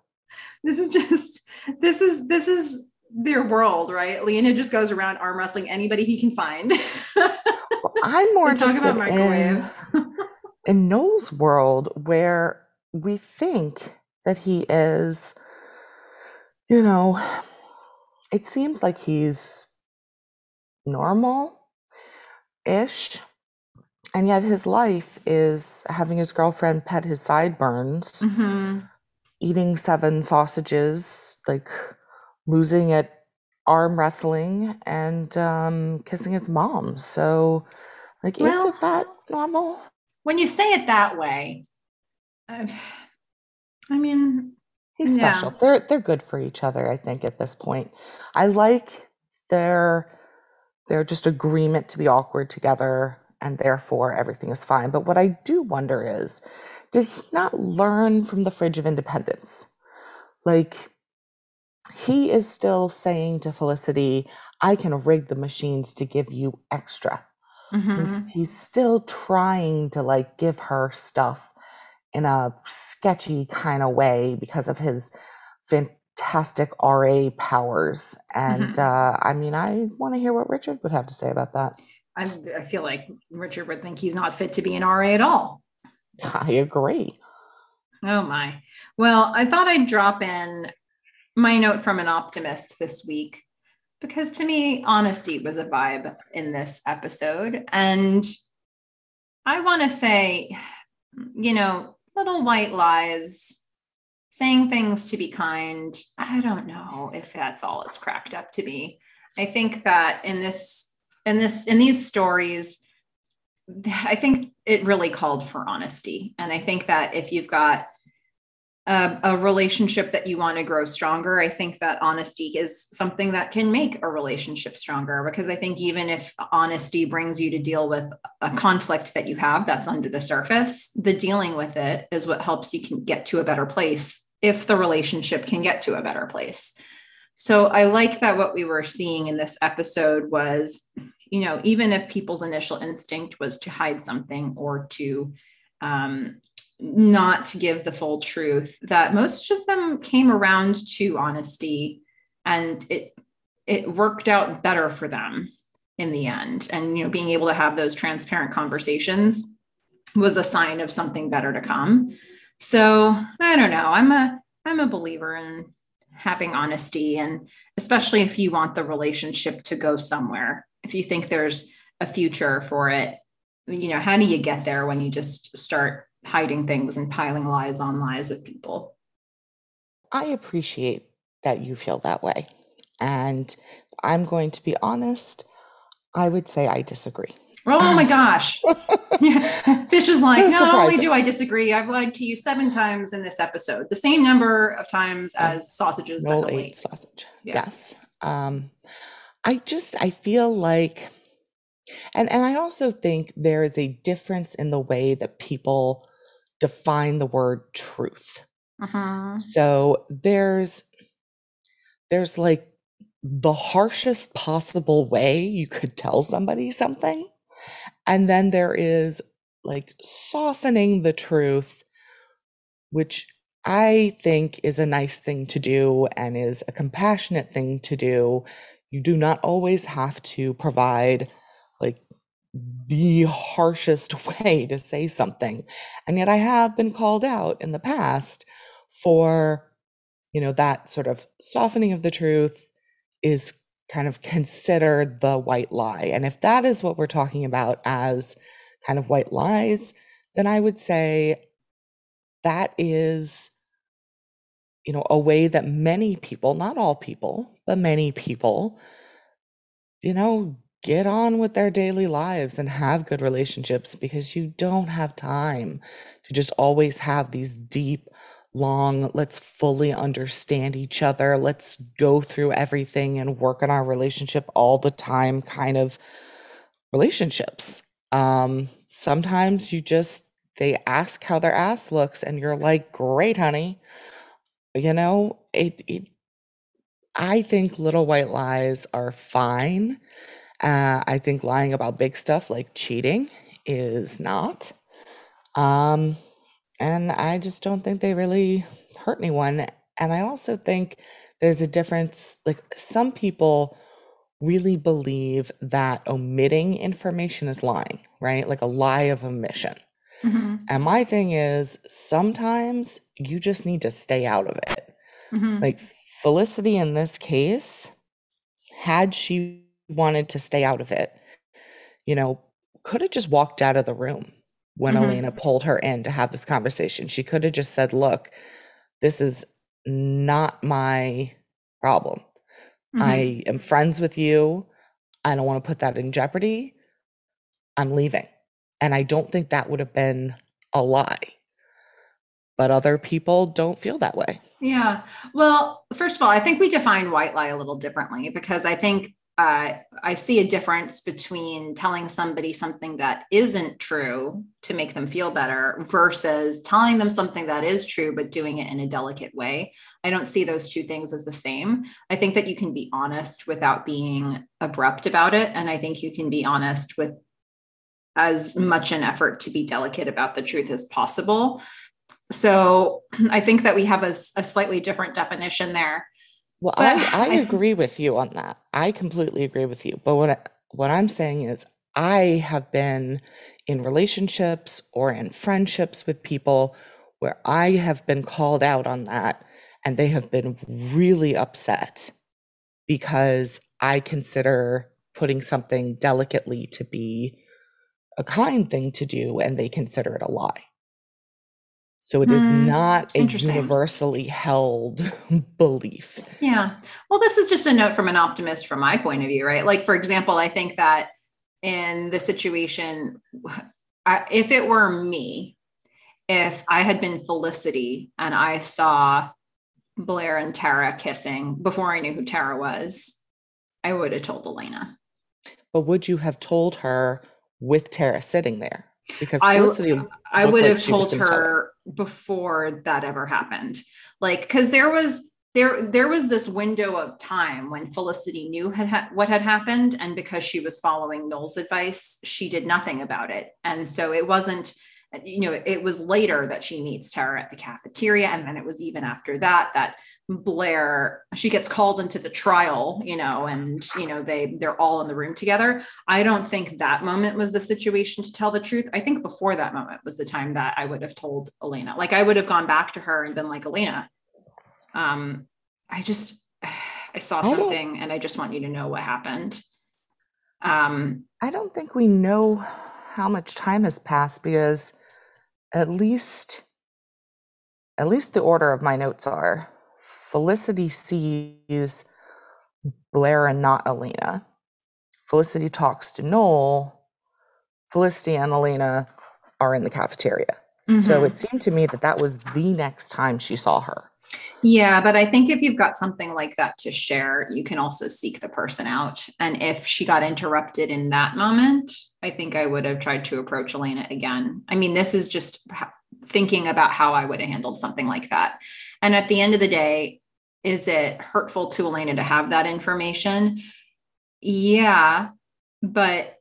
This is just this is this is their world, right? Leonid just goes around arm wrestling anybody he can find. <laughs> I'm more interested about microwaves. in, <laughs> in Noel's world where we think that he is, you know, it seems like he's normal ish and yet his life is having his girlfriend pet his sideburns, mm-hmm. eating seven sausages, like losing at arm wrestling, and um, kissing his mom. So, like, well, is it that normal? When you say it that way, I've, I mean, he's yeah. special. They're they're good for each other. I think at this point, I like their their just agreement to be awkward together and therefore everything is fine. But what I do wonder is, did he not learn from the Fridge of Independence? Like, he is still saying to Felicity, I can rig the machines to give you extra. Mm-hmm. He's, he's still trying to like give her stuff in a sketchy kind of way because of his fantastic RA powers. And mm-hmm. uh, I mean, I want to hear what Richard would have to say about that. I, I feel like Richard would think he's not fit to be an RA at all. <laughs> I agree. Oh my. Well, I thought I'd drop in my note from an optimist this week because to me, honesty was a vibe in this episode. And I want to say, you know, little white lies, saying things to be kind. I don't know if that's all it's cracked up to be. I think that in this in this in these stories i think it really called for honesty and i think that if you've got a, a, relationship that you want to grow stronger. I think that honesty is something that can make a relationship stronger because i think even if honesty brings you to deal with a conflict that you have that's under the surface the dealing with it is what helps you can get to a better place if the relationship can get to a better place. So I like that what we were seeing in this episode was, you know, even if people's initial instinct was to hide something or to um, not to give the full truth, that most of them came around to honesty and it it worked out better for them in the end. And you know, being able to have those transparent conversations was a sign of something better to come. So I don't know. I'm a I'm a believer in having honesty and especially if you want the relationship to go somewhere if you think there's a future for it you know how do you get there when you just start hiding things and piling lies on lies with people i appreciate that you feel that way and i'm going to be honest i would say i disagree Oh my <laughs> gosh. yeah. Fish is like, no, not only do I disagree, I've lied to you seven times in this episode, the same number of times as sausages. No eight sausage. Yeah. Yes. Um, I just I feel like, and and I also think there is a difference in the way that people define the word truth. Uh-huh. So there's there's like the harshest possible way you could tell somebody something and then there is like softening the truth, which I think is a nice thing to do and is a compassionate thing to do. You do not always have to provide like the harshest <laughs> way to say something. And yet I have been called out in the past for, you know, that sort of softening of the truth is kind of considered the white lie. And if that is what we're talking about as kind of white lies, then I would say that is you know a way that many people not all people but many people you know get on with their daily lives and have good relationships because you don't have time to just always have these deep long. Let's fully understand each other. Let's go through everything and work on our relationship all the time kind of relationships. Um, sometimes you just they ask how their ass looks, and you're like, "Great, honey." You know, it, it I think little white lies are fine. Uh, I think lying about big stuff like cheating is not. Um, and I just don't think they really hurt anyone. And I also think there's a difference. Like some people really believe that omitting information is lying, right? Like a lie of omission. Mm-hmm. And my thing is sometimes you just need to stay out of it. Mm-hmm. Like Felicity in this case, had she wanted to stay out of it, you know, could have just walked out of the room when mm-hmm. Elena pulled her in to have this conversation. She could have just said, Look, this is not my problem. Mm-hmm. I am friends with you. I don't want to put that in jeopardy. I'm leaving. And I don't think that would have been a lie but other people don't feel that way. Yeah. Well, first of all, I think we define white lie a little differently because I think uh, I see a difference between telling somebody something that isn't true to make them feel better versus telling them something that is true, but doing it in a delicate way. I don't see those two things as the same. I think that you can be honest without being abrupt about it. And I think you can be honest with as much an effort to be delicate about the truth as possible so <clears throat> I think that we have a, a slightly different definition there. Well, but I, I, I agree with you on that. I completely agree with you. But what I, what I'm saying is, I have been in relationships or in friendships with people where I have been called out on that, and they have been really upset because I consider putting something delicately to be a kind thing to do, and they consider it a lie. So it is mm, not a universally held <laughs> belief. Yeah. Well, this is just a note from an optimist from my point of view, right? Like, for example, I think that in the situation, <sighs> I, if it were me, if I had been Felicity and I saw Blair and Tara kissing before I knew who Tara was, I would have told Elena. But would you have told her with Tara sitting there? Because Felicity I, I would like have told her before that ever happened. Like, because there was there there was this window of time when Felicity knew had ha- what had happened, and because she was following Noel's advice, she did nothing about it. And so it wasn't you know it was later that she meets tara at the cafeteria and then it was even after that that blair she gets called into the trial you know and you know they they're all in the room together. I don't think that moment was the situation to tell the truth. I think before that moment was the time that i would have told elena. Like i would have gone back to her and been like elena um i just <sighs> i saw something and i just want you to know what happened. Um i don't think we know how much time has passed because at least at least the order of my notes are Felicity sees Blair and not Elena. Felicity talks to Noel. Felicity and Elena are in the cafeteria. Mm-hmm. So it seemed to me that that was the next time she saw her. Yeah, but I think if you've got something like that to share, you can also seek the person out. And if she got interrupted in that moment, I think I would have tried to approach Elena again. I mean, this is just thinking about how I would have handled something like that. And at the end of the day, is it hurtful to Elena to have that information? Yeah, but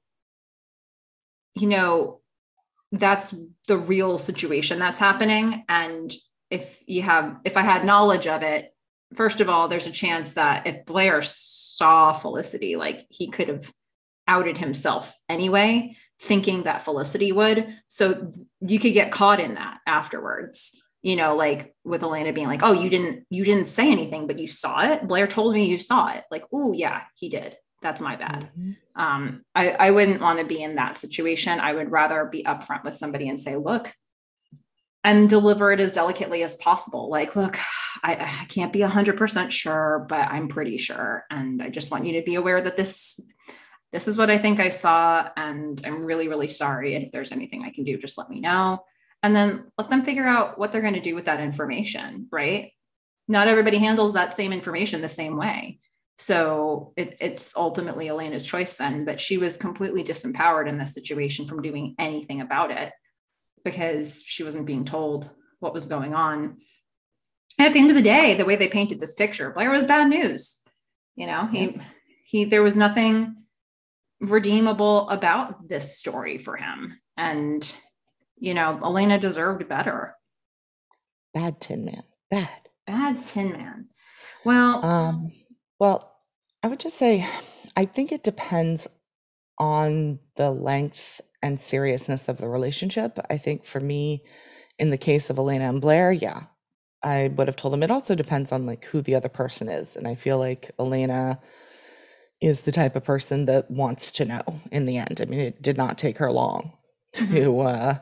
you know, that's the real situation that's happening. And if you have, if I had knowledge of it, first of all, there's a chance that if Blair saw Felicity, like he could have outed himself anyway, thinking that Felicity would. So you could get caught in that afterwards. You know, like with Elena being like, "Oh, you didn't you didn't say anything, but you saw it." Blair told me you saw it. Like, "Oh, yeah, he did." That's my bad. Mm-hmm. Um, I, I wouldn't want to be in that situation. I would rather be upfront with somebody and say, look, and deliver it as delicately as possible. Like, look, I, I can't be 100% sure, but I'm pretty sure. And I just want you to be aware that this this is what I think I saw, and I'm really, really sorry. And if there's anything I can do, just let me know. And then let them figure out what they're going to do with that information, right? Not everybody handles that same information the same way. So it, it's ultimately Elena's choice then, but she was completely disempowered in this situation from doing anything about it because she wasn't being told what was going on. And at the end of the day, the way they painted this picture, Blair was bad news. You know, he yeah. he there was nothing redeemable about this story for him. And, you know, Elena deserved better. Bad Tin Man. Bad. Bad Tin Man. Well, um, well, I would just say I think it depends on the length and seriousness of the relationship. I think for me, in the case of Elena and Blair, yeah, I would have told them it also depends on like who the other person is. And I feel like Elena is the type of person that wants to know in the end. I mean, it did not take her long <laughs> to uh,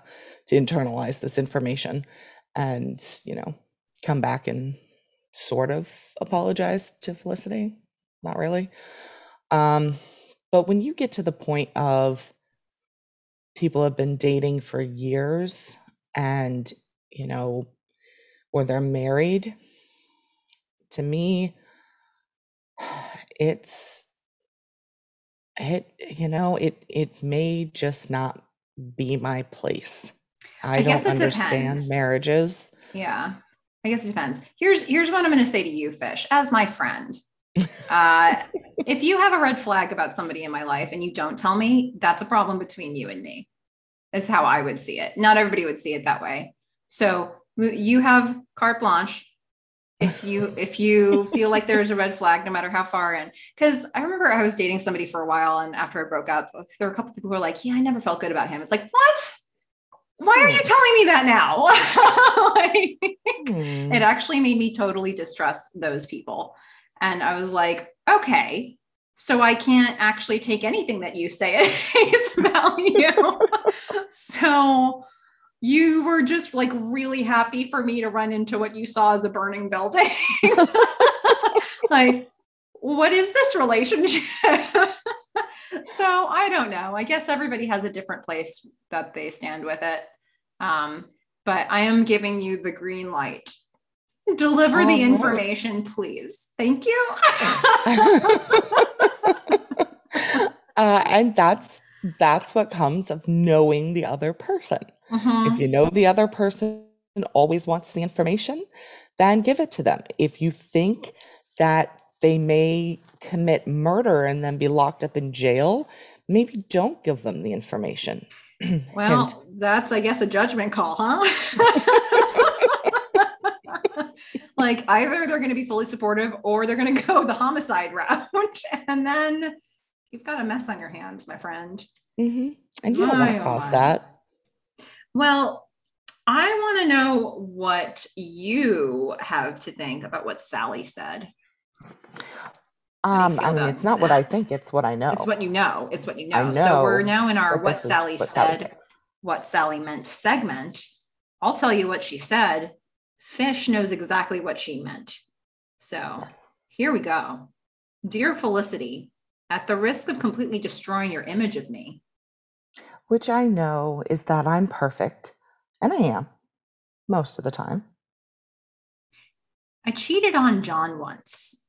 to internalize this information and, you know, come back and sort of apologize to Felicity. Not really. Um, but when you get to the point of people have been dating for years and, you know, or they're married, to me, it's it you know it it may just not be my place. I, I don't understand depends. marriages. Yeah i guess it depends. Here's here's what i'm going to say to you fish as my friend. <laughs> Uh, if you have a red flag about somebody in my life and you don't tell me that's a problem between you and me is how i would see it. Not everybody would see it that way. So you have carte blanche if you if you feel like there's a red flag no matter how far in. Because i remember i was dating somebody for a while and after i broke up there were a couple people who were like yeah i never felt good about him. It's like what? Why are you hmm. telling me that now? <laughs> Like, hmm. it actually made me totally distrust those people. And i was like okay so i can't actually take anything that you say at face value so you were just like really happy for me to run into what you saw as a burning building. <laughs> like, what is this relationship? <laughs> so I don't know. I guess everybody has a different place that they stand with it. Um, but I am giving you the green light. Deliver oh, the information, Lord. please. Thank you. <laughs> uh, and that's that's what comes of knowing the other person. Uh-huh. If you know the other person always wants the information, then give it to them. If you think that they may commit murder and then be locked up in jail, maybe don't give them the information. <clears throat> Well, and, that's, I guess, a judgment call, huh? <laughs> <laughs> like either they're going to be fully supportive or they're going <laughs> to go the homicide route. and then you've got a mess on your hands, my friend. Mm-hmm. And you don't want to cause that. Well, I want to know what you have to think about what Sally said. Um, I mean, it's not that? what I think; it's what I know. It's what you know. It's what you know. know so we're now in our what Sally what said, Sally what Sally meant segment. I'll tell you what she said. Fish knows exactly what she meant. So yes. here we go. Dear Felicity, at the risk of completely destroying your image of me, which I know is that I'm perfect, and I am most of the time. I cheated on John once.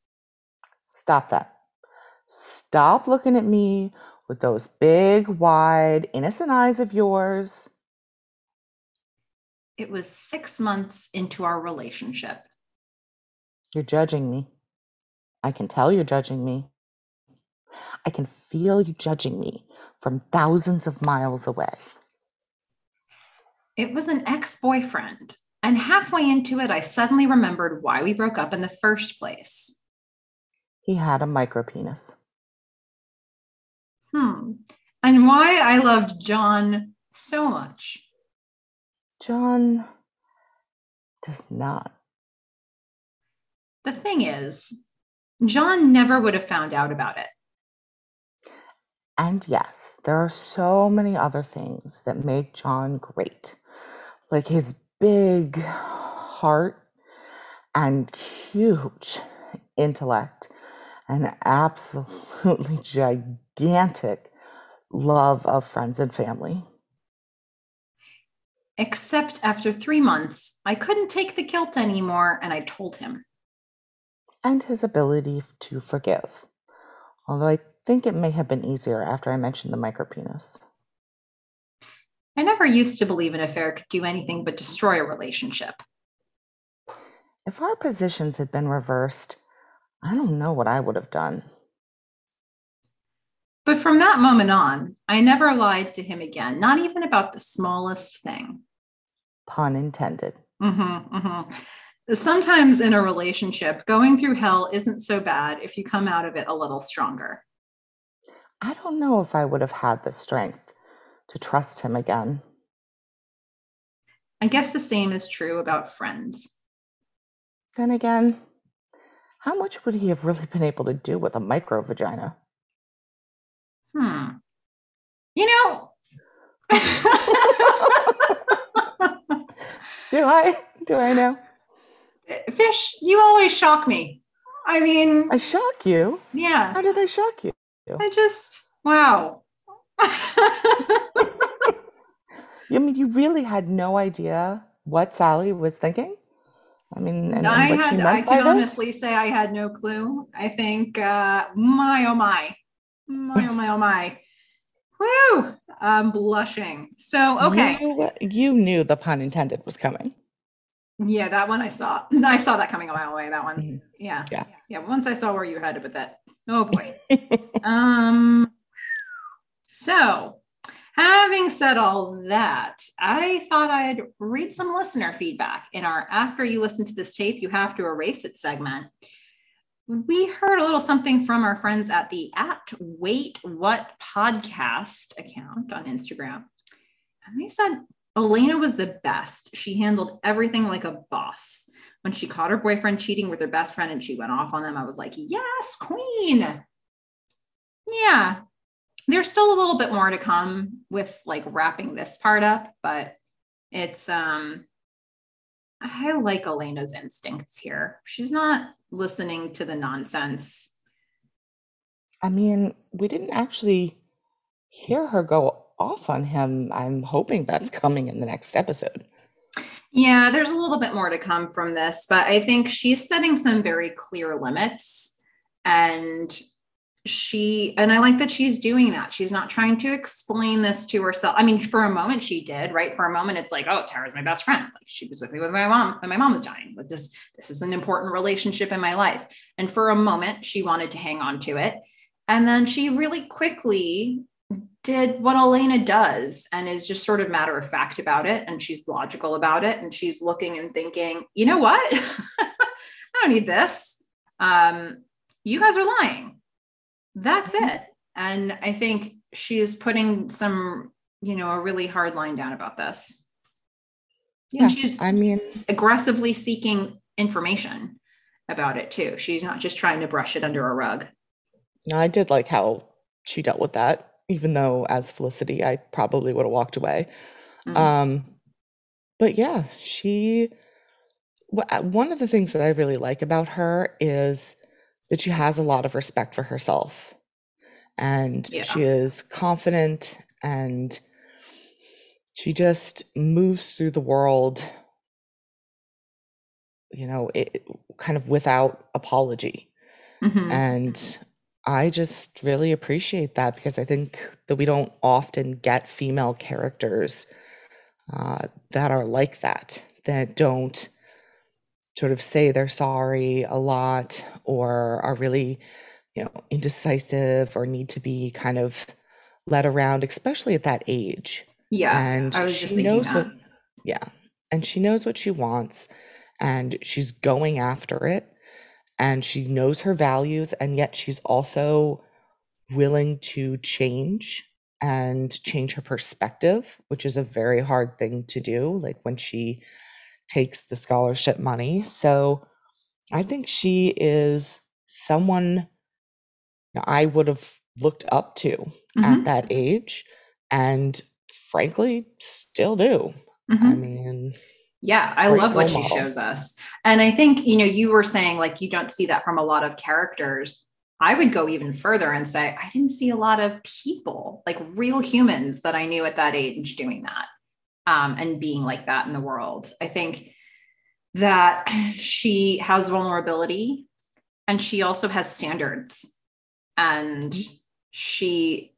Stop that. Stop looking at me with those big, wide, innocent eyes of yours. It was six months into our relationship. You're judging me. I can tell you're judging me. I can feel you judging me from thousands of miles away. It was an ex boyfriend. And halfway into it, I suddenly remembered why we broke up in the first place. He had a micropenis. Hmm. And why I loved John so much. John does not. The thing is, John never would have found out about it. And yes, there are so many other things that make John great, like his big heart and huge intellect and absolutely <laughs> gigantic love of friends and family. Except after three months, I couldn't take the guilt anymore and I told him. and his ability to forgive. Although I think it may have been easier after I mentioned the micropenis. I never used to believe an affair could do anything but destroy a relationship. If our positions had been reversed, I don't know what I would have done. But from that moment on, I never lied to him again, not even about the smallest thing. Pun intended. Mm-hmm, mm-hmm. Sometimes in a relationship, going through hell isn't so bad if you come out of it a little stronger. I don't know if I would have had the strength to trust him again. I guess the same is true about friends. Then again, how much would he have really been able to do with a micro vagina? Hmm. You know, <laughs> do I? Do I know? Fish, you always shock me. I mean, I shock you? Yeah. How did I shock you? I just, wow. <laughs> you mean you really had no idea what Sally was thinking? I mean, and, I and had, I can honestly say I had no clue. I think, uh, my oh my, my oh my oh my, whoo, I'm blushing. So okay, you, you knew the pun intended was coming. Yeah, that one I saw. <laughs> I saw that coming a mile away. That one. Mm-hmm. Yeah. Yeah. Yeah. Once I saw where you headed with that. Oh boy. <laughs> um. So Having said all that, I thought I'd read some listener feedback in our After You Listen to This Tape, You Have to Erase It segment. We heard a little something from our friends at the at Wait What podcast account on Instagram. And they said Elena was the best. She handled everything like a boss. When she caught her boyfriend cheating with her best friend and she went off on them, I was like, yes, queen. Yeah, there's still a little bit more to come with like wrapping this part up, but it's um I like Elena's instincts here. She's not listening to the nonsense. I mean, we didn't actually hear her go off on him. I'm hoping that's coming in the next episode. Yeah, there's a little bit more to come from this, but I think she's setting some very clear limits and she and i like that she's doing that. She's not trying to explain this to herself. I mean for a moment she did right? For a moment it's like oh tara's my best friend. Like she was with me with my mom when my mom was dying. But this this is an important relationship in my life. And for a moment she wanted to hang on to it. And then she really quickly did what elena does and is just sort of matter of fact about it and she's logical about it and she's looking and thinking you know what <laughs> i don't need this um, you guys are lying that's mm-hmm. it. And I think she's putting some, you know, a really hard line down about this. Yeah. And she's I mean aggressively seeking information about it too. She's not just trying to brush it under a rug. No, I did like how she dealt with that, even though as Felicity, I probably would have walked away. Mm-hmm. Um, but yeah, she. One of the things that I really like about her is that she has a lot of respect for herself and yeah. she is confident and she just moves through the world you know it, kind of without apology mm-hmm. and i just really appreciate that because i think that we don't often get female characters uh, that are like that that don't sort of say they're sorry a lot or are really, you know, indecisive or need to be kind of led around, especially at that age. Yeah. And she knows that. what, yeah. And she knows what she wants and she's going after it and she knows her values and yet she's also willing to change and change her perspective, which is a very hard thing to do. Like when she takes the scholarship money. So I think she is someone I would have looked up to mm-hmm. at that age and frankly still do. Mm-hmm. I mean, yeah, I love what she shows us. And I think, you know, you were saying like you don't see that from a lot of characters. I would go even further and say I didn't see a lot of people, like real humans that I knew at that age doing that um, and being like that in the world. I think that <sighs> she has vulnerability and she also has standards and mm-hmm. she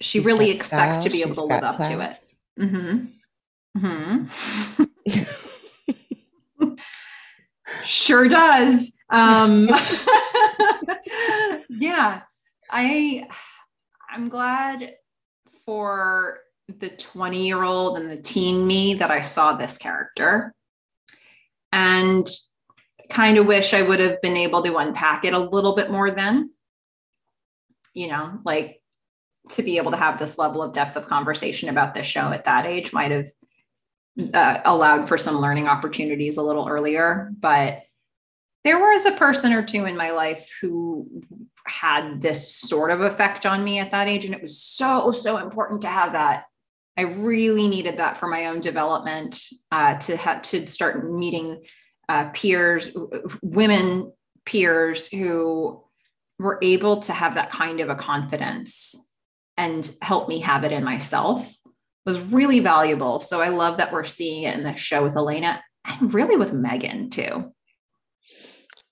she she's really expects style, to be able to live up class. to it mm-hmm. Mm-hmm. <laughs> sure does um <laughs> yeah i i'm glad for the 20 year old and the teen me that i saw this character and kind of wish I would have been able to unpack it a little bit more then. You know, like to be able to have this level of depth of conversation about this show at that age might have uh, allowed for some learning opportunities a little earlier. But there was a person or two in my life who had this sort of effect on me at that age. And it was so, so important to have that. I really needed that for my own development uh, to have to start meeting uh, peers, women peers who were able to have that kind of a confidence and help me have it in myself was really valuable. So I love that we're seeing it in the show with Elena and really with Megan too.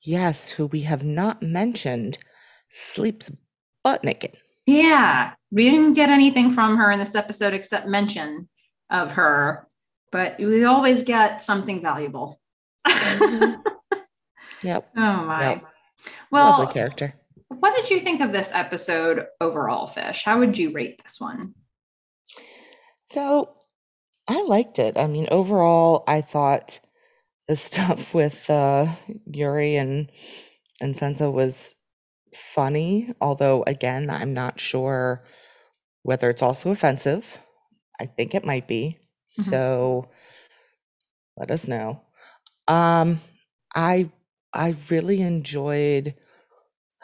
Yes, who we have not mentioned sleeps butt naked. Yeah, we didn't get anything from her in this episode except mention of her, but we always get something valuable. Mm-hmm. Yep. <laughs> Oh my. Yep. Well, lovely character. What did you think of this episode overall, Fish? How would you rate this one? So, I liked it. I mean, overall, I thought the <laughs> stuff with uh, Yuri and and Sansa was funny. Although, again, I'm not sure whether it's also offensive. I think it might be. Mm-hmm. So, let us know. Um, I I really enjoyed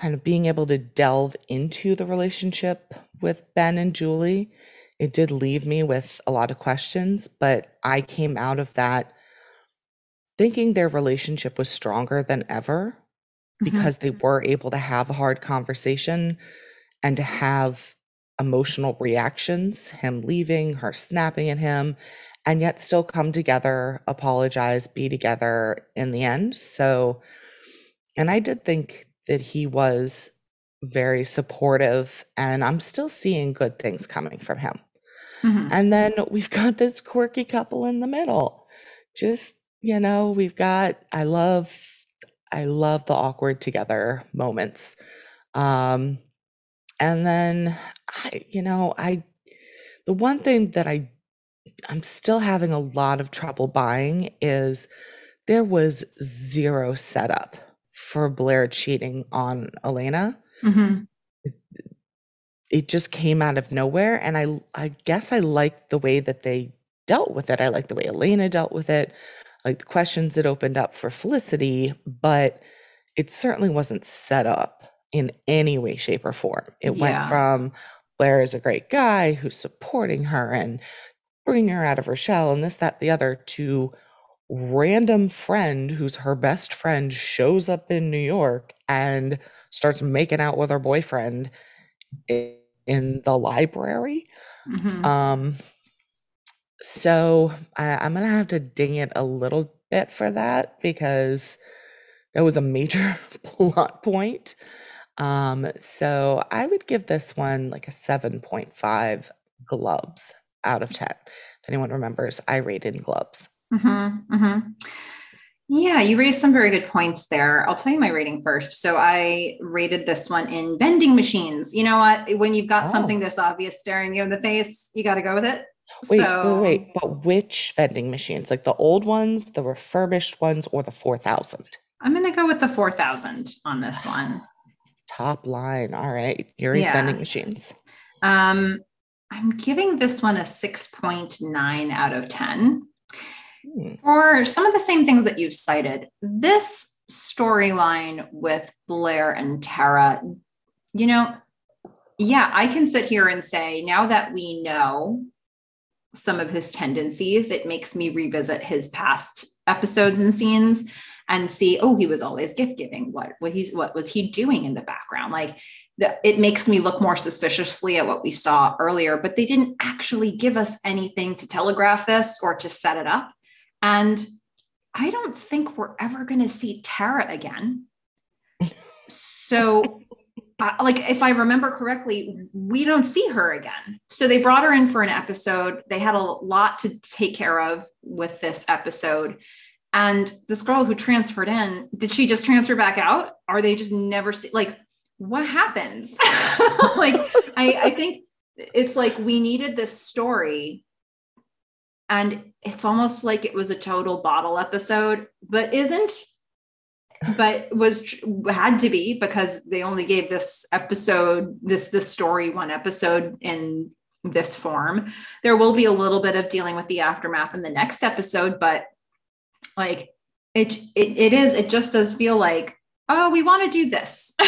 kind of being able to delve into the relationship with Ben and Julie. It did leave me with a lot of questions, but I came out of that thinking their relationship was stronger than ever mm-hmm. because they were able to have a hard conversation and to have emotional reactions, him leaving, her snapping at him, and yet still come together, apologize, be together in the end. So, and I did think that he was very supportive, and I'm still seeing good things coming from him. Mm-hmm. And then we've got this quirky couple in the middle. Just, you know, we've got, I love, I love the awkward together moments. Um, and then I, you know, I, the one thing that I I'm still having a lot of trouble buying is there was zero setup for Blair cheating on Elena. Mm-hmm. It, just came out of nowhere. And I, I guess I liked the way that they dealt with it. I like the way Elena dealt with it, like the questions it opened up for Felicity, but it certainly wasn't set up in any way, shape, or form. It yeah. went from Blair is a great guy who's supporting her and bringing her out of her shell and this, that, the other to random friend who's her best friend shows up in New York and starts making out with her boyfriend in, the library. Mm-hmm. Um, so I, I'm gonna have to ding it a little bit for that because that was a major <laughs> plot point. Um, so I would give this one like a 7.5 gloves out of 10. If anyone remembers, I rated gloves. Mm-hmm, mm-hmm. Yeah, you raised some very good points there. I'll tell you my rating first. So I rated this one in vending machines. You know what? When you've got oh. something this obvious staring you in the face, you got to go with it. Wait, so, wait, wait, but which vending machines? Like the old ones, the refurbished ones, or the 4000? I'm going to go with the 4000 on this one. Top line. All right. Yuri's yeah. vending machines. Um, I'm giving this one a 6.9 out of 10 hmm. For some of the same things that you've cited. This storyline with Blair and Tara, you know, yeah, I can sit here and say now that we know some of his tendencies, it makes me revisit his past episodes and scenes and see, oh, he was always gift giving. What what he's what was he doing in the background? Like it makes me look more suspiciously at what we saw earlier, but they didn't actually give us anything to telegraph this or to set it up. And I don't think we're ever going to see Tara again. So, <laughs> uh, like, if I remember correctly, we don't see her again. So they brought her in for an episode. They had a lot to take care of with this episode. And this girl who transferred in, did she just transfer back out? Are they just never see like what happens? <laughs> like I, I think it's like we needed this story and it's almost like it was a total bottle episode but isn't but was had to be because they only gave this episode this this story one episode in this form. There will be a little bit of dealing with the aftermath in the next episode but like it it, it is it just does feel like oh we want to do this. <laughs>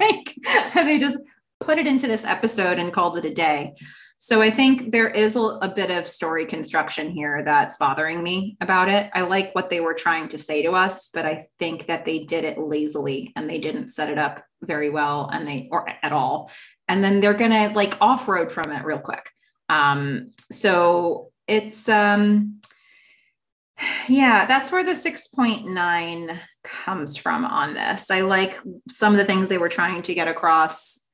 Like and <laughs> they just put it into this episode and called it a day so I think there is a, a, bit of story construction here that's bothering me about it. I like what they were trying to say to us, but I think that they did it lazily and they didn't set it up very well and they or at all. And then they're gonna like off-road from it real quick. Um, so it's um yeah, that's where the 6.9 comes from on this. I like some of the things they were trying to get across.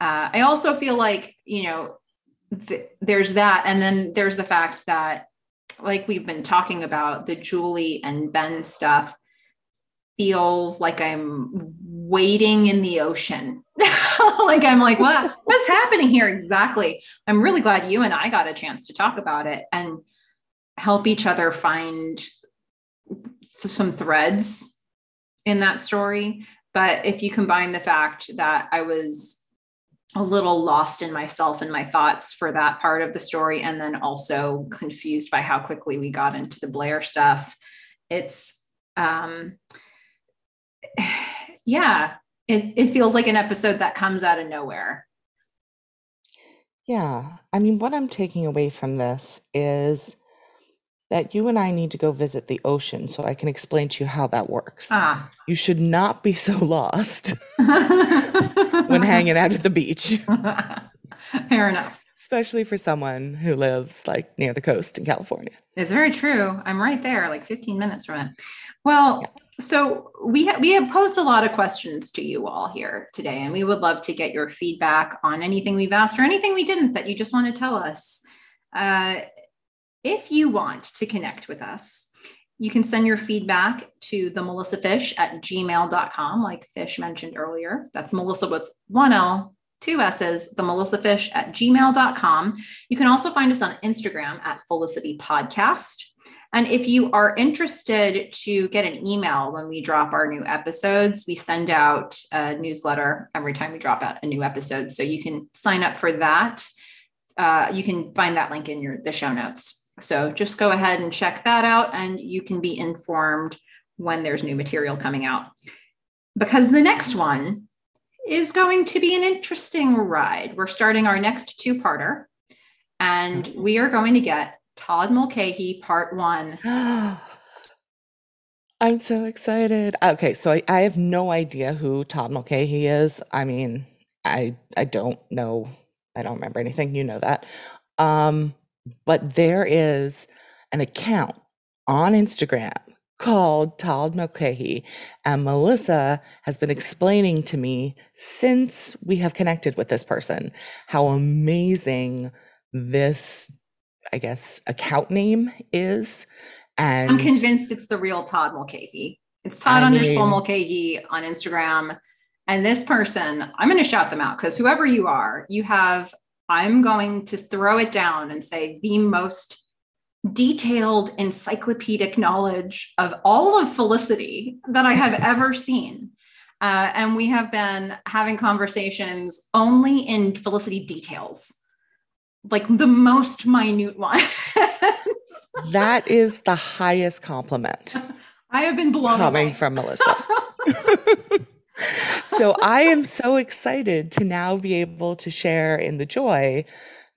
Uh, I also feel like, you know, th- there's that. And then there's the fact that, like we've been talking about, the Julie and Ben stuff feels like I'm wading in the ocean. <laughs> like I'm like, what? What's happening here exactly? I'm really glad you and I got a chance to talk about it and help each other find some threads in that story. But if you combine the fact that I was a little lost in myself and my thoughts for that part of the story and then also confused by how quickly we got into the blair stuff. It's um <sighs> yeah it, it feels like an episode that comes out of nowhere. Yeah i mean what i'm taking away from this is that you and I need to go visit the ocean so I can explain to you how that works. Ah. You should not be so lost <laughs> when hanging out at the beach. <laughs> Fair enough. Especially for someone who lives like near the coast in California. It's very true. I'm right there, like 15 minutes from it. Well, yeah. so we ha- we have posed a lot of questions to you all here today, and we would love to get your feedback on anything we've asked or anything we didn't that you just want to tell us. Uh, if you want to connect with us, you can send your feedback to the Melissa Fish at gmail.com, like Fish mentioned earlier. That's Melissa with one L, two S's, the Melissa Fish at gmail.com. You can also find us on Instagram at Felicity Podcast. And if you are interested to get an email when we drop our new episodes, we send out a newsletter every time we drop out a new episode. So you can sign up for that. Uh, you can find that link in your the show notes. So just go ahead and check that out, and you can be informed when there's new material coming out. Because the next one is going to be an interesting ride. We're starting our next two parter, and we are going to get Todd Mulcahy part one. <gasps> I'm so excited. Okay, so I, I have no idea who Todd Mulcahy is. I mean, I I don't know. I don't remember anything. You know that. Um, but there is an account on Instagram called Todd Mulcahy, and Melissa has been explaining to me since we have connected with this person how amazing this, I guess, account name is. And I'm convinced it's the real Todd Mulcahy. It's Todd I underscore mean, Mulcahy on Instagram. And this person, I'm going to shout them out because whoever you are, you have I'm going to throw it down and say the most detailed encyclopedic knowledge of all of Felicity that I have ever seen. Uh, and we have been having conversations only in Felicity details, like the most minute ones. <laughs> that is the highest compliment. <laughs> I have been blown coming away. from Melissa. <laughs> <laughs> so I am so excited to now be able to share in the joy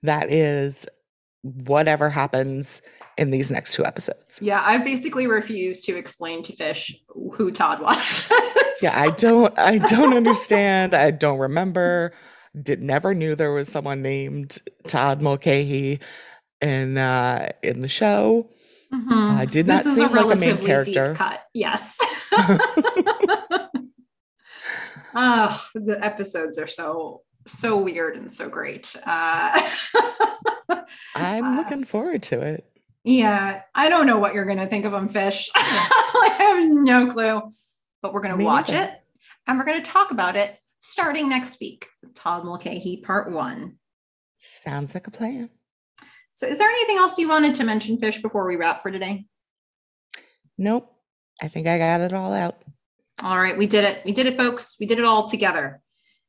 that is whatever happens in these next two episodes. Yeah, I've basically refused to explain to Fish who Todd was. <laughs> yeah, I don't I don't understand. I don't remember. Did never knew there was someone named Todd Mulcahy in uh in the show. Mm-hmm. I did this not seem a like a main character. Cut. Yes. <laughs> Oh, the episodes are so so weird and so great. Uh, <laughs> I'm uh, looking forward to it. Yeah, I don't know what you're going to think of them, fish. <laughs> I have no clue, but we're going to watch either. it and we're going to talk about it starting next week. Todd Mulcahy, part one. Sounds like a plan. So, is there anything else you wanted to mention, Fish, before we wrap for today? Nope. I think I got it all out. All right. We did it. We did it, folks. We did it all together.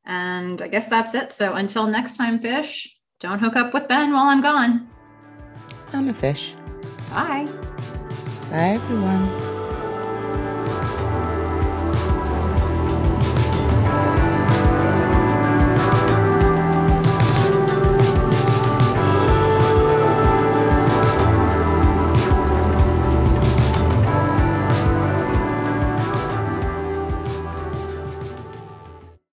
And I guess that's it. So, until next time, Fish, don't hook up with Ben while I'm gone. I'm a fish. Bye. Bye, everyone.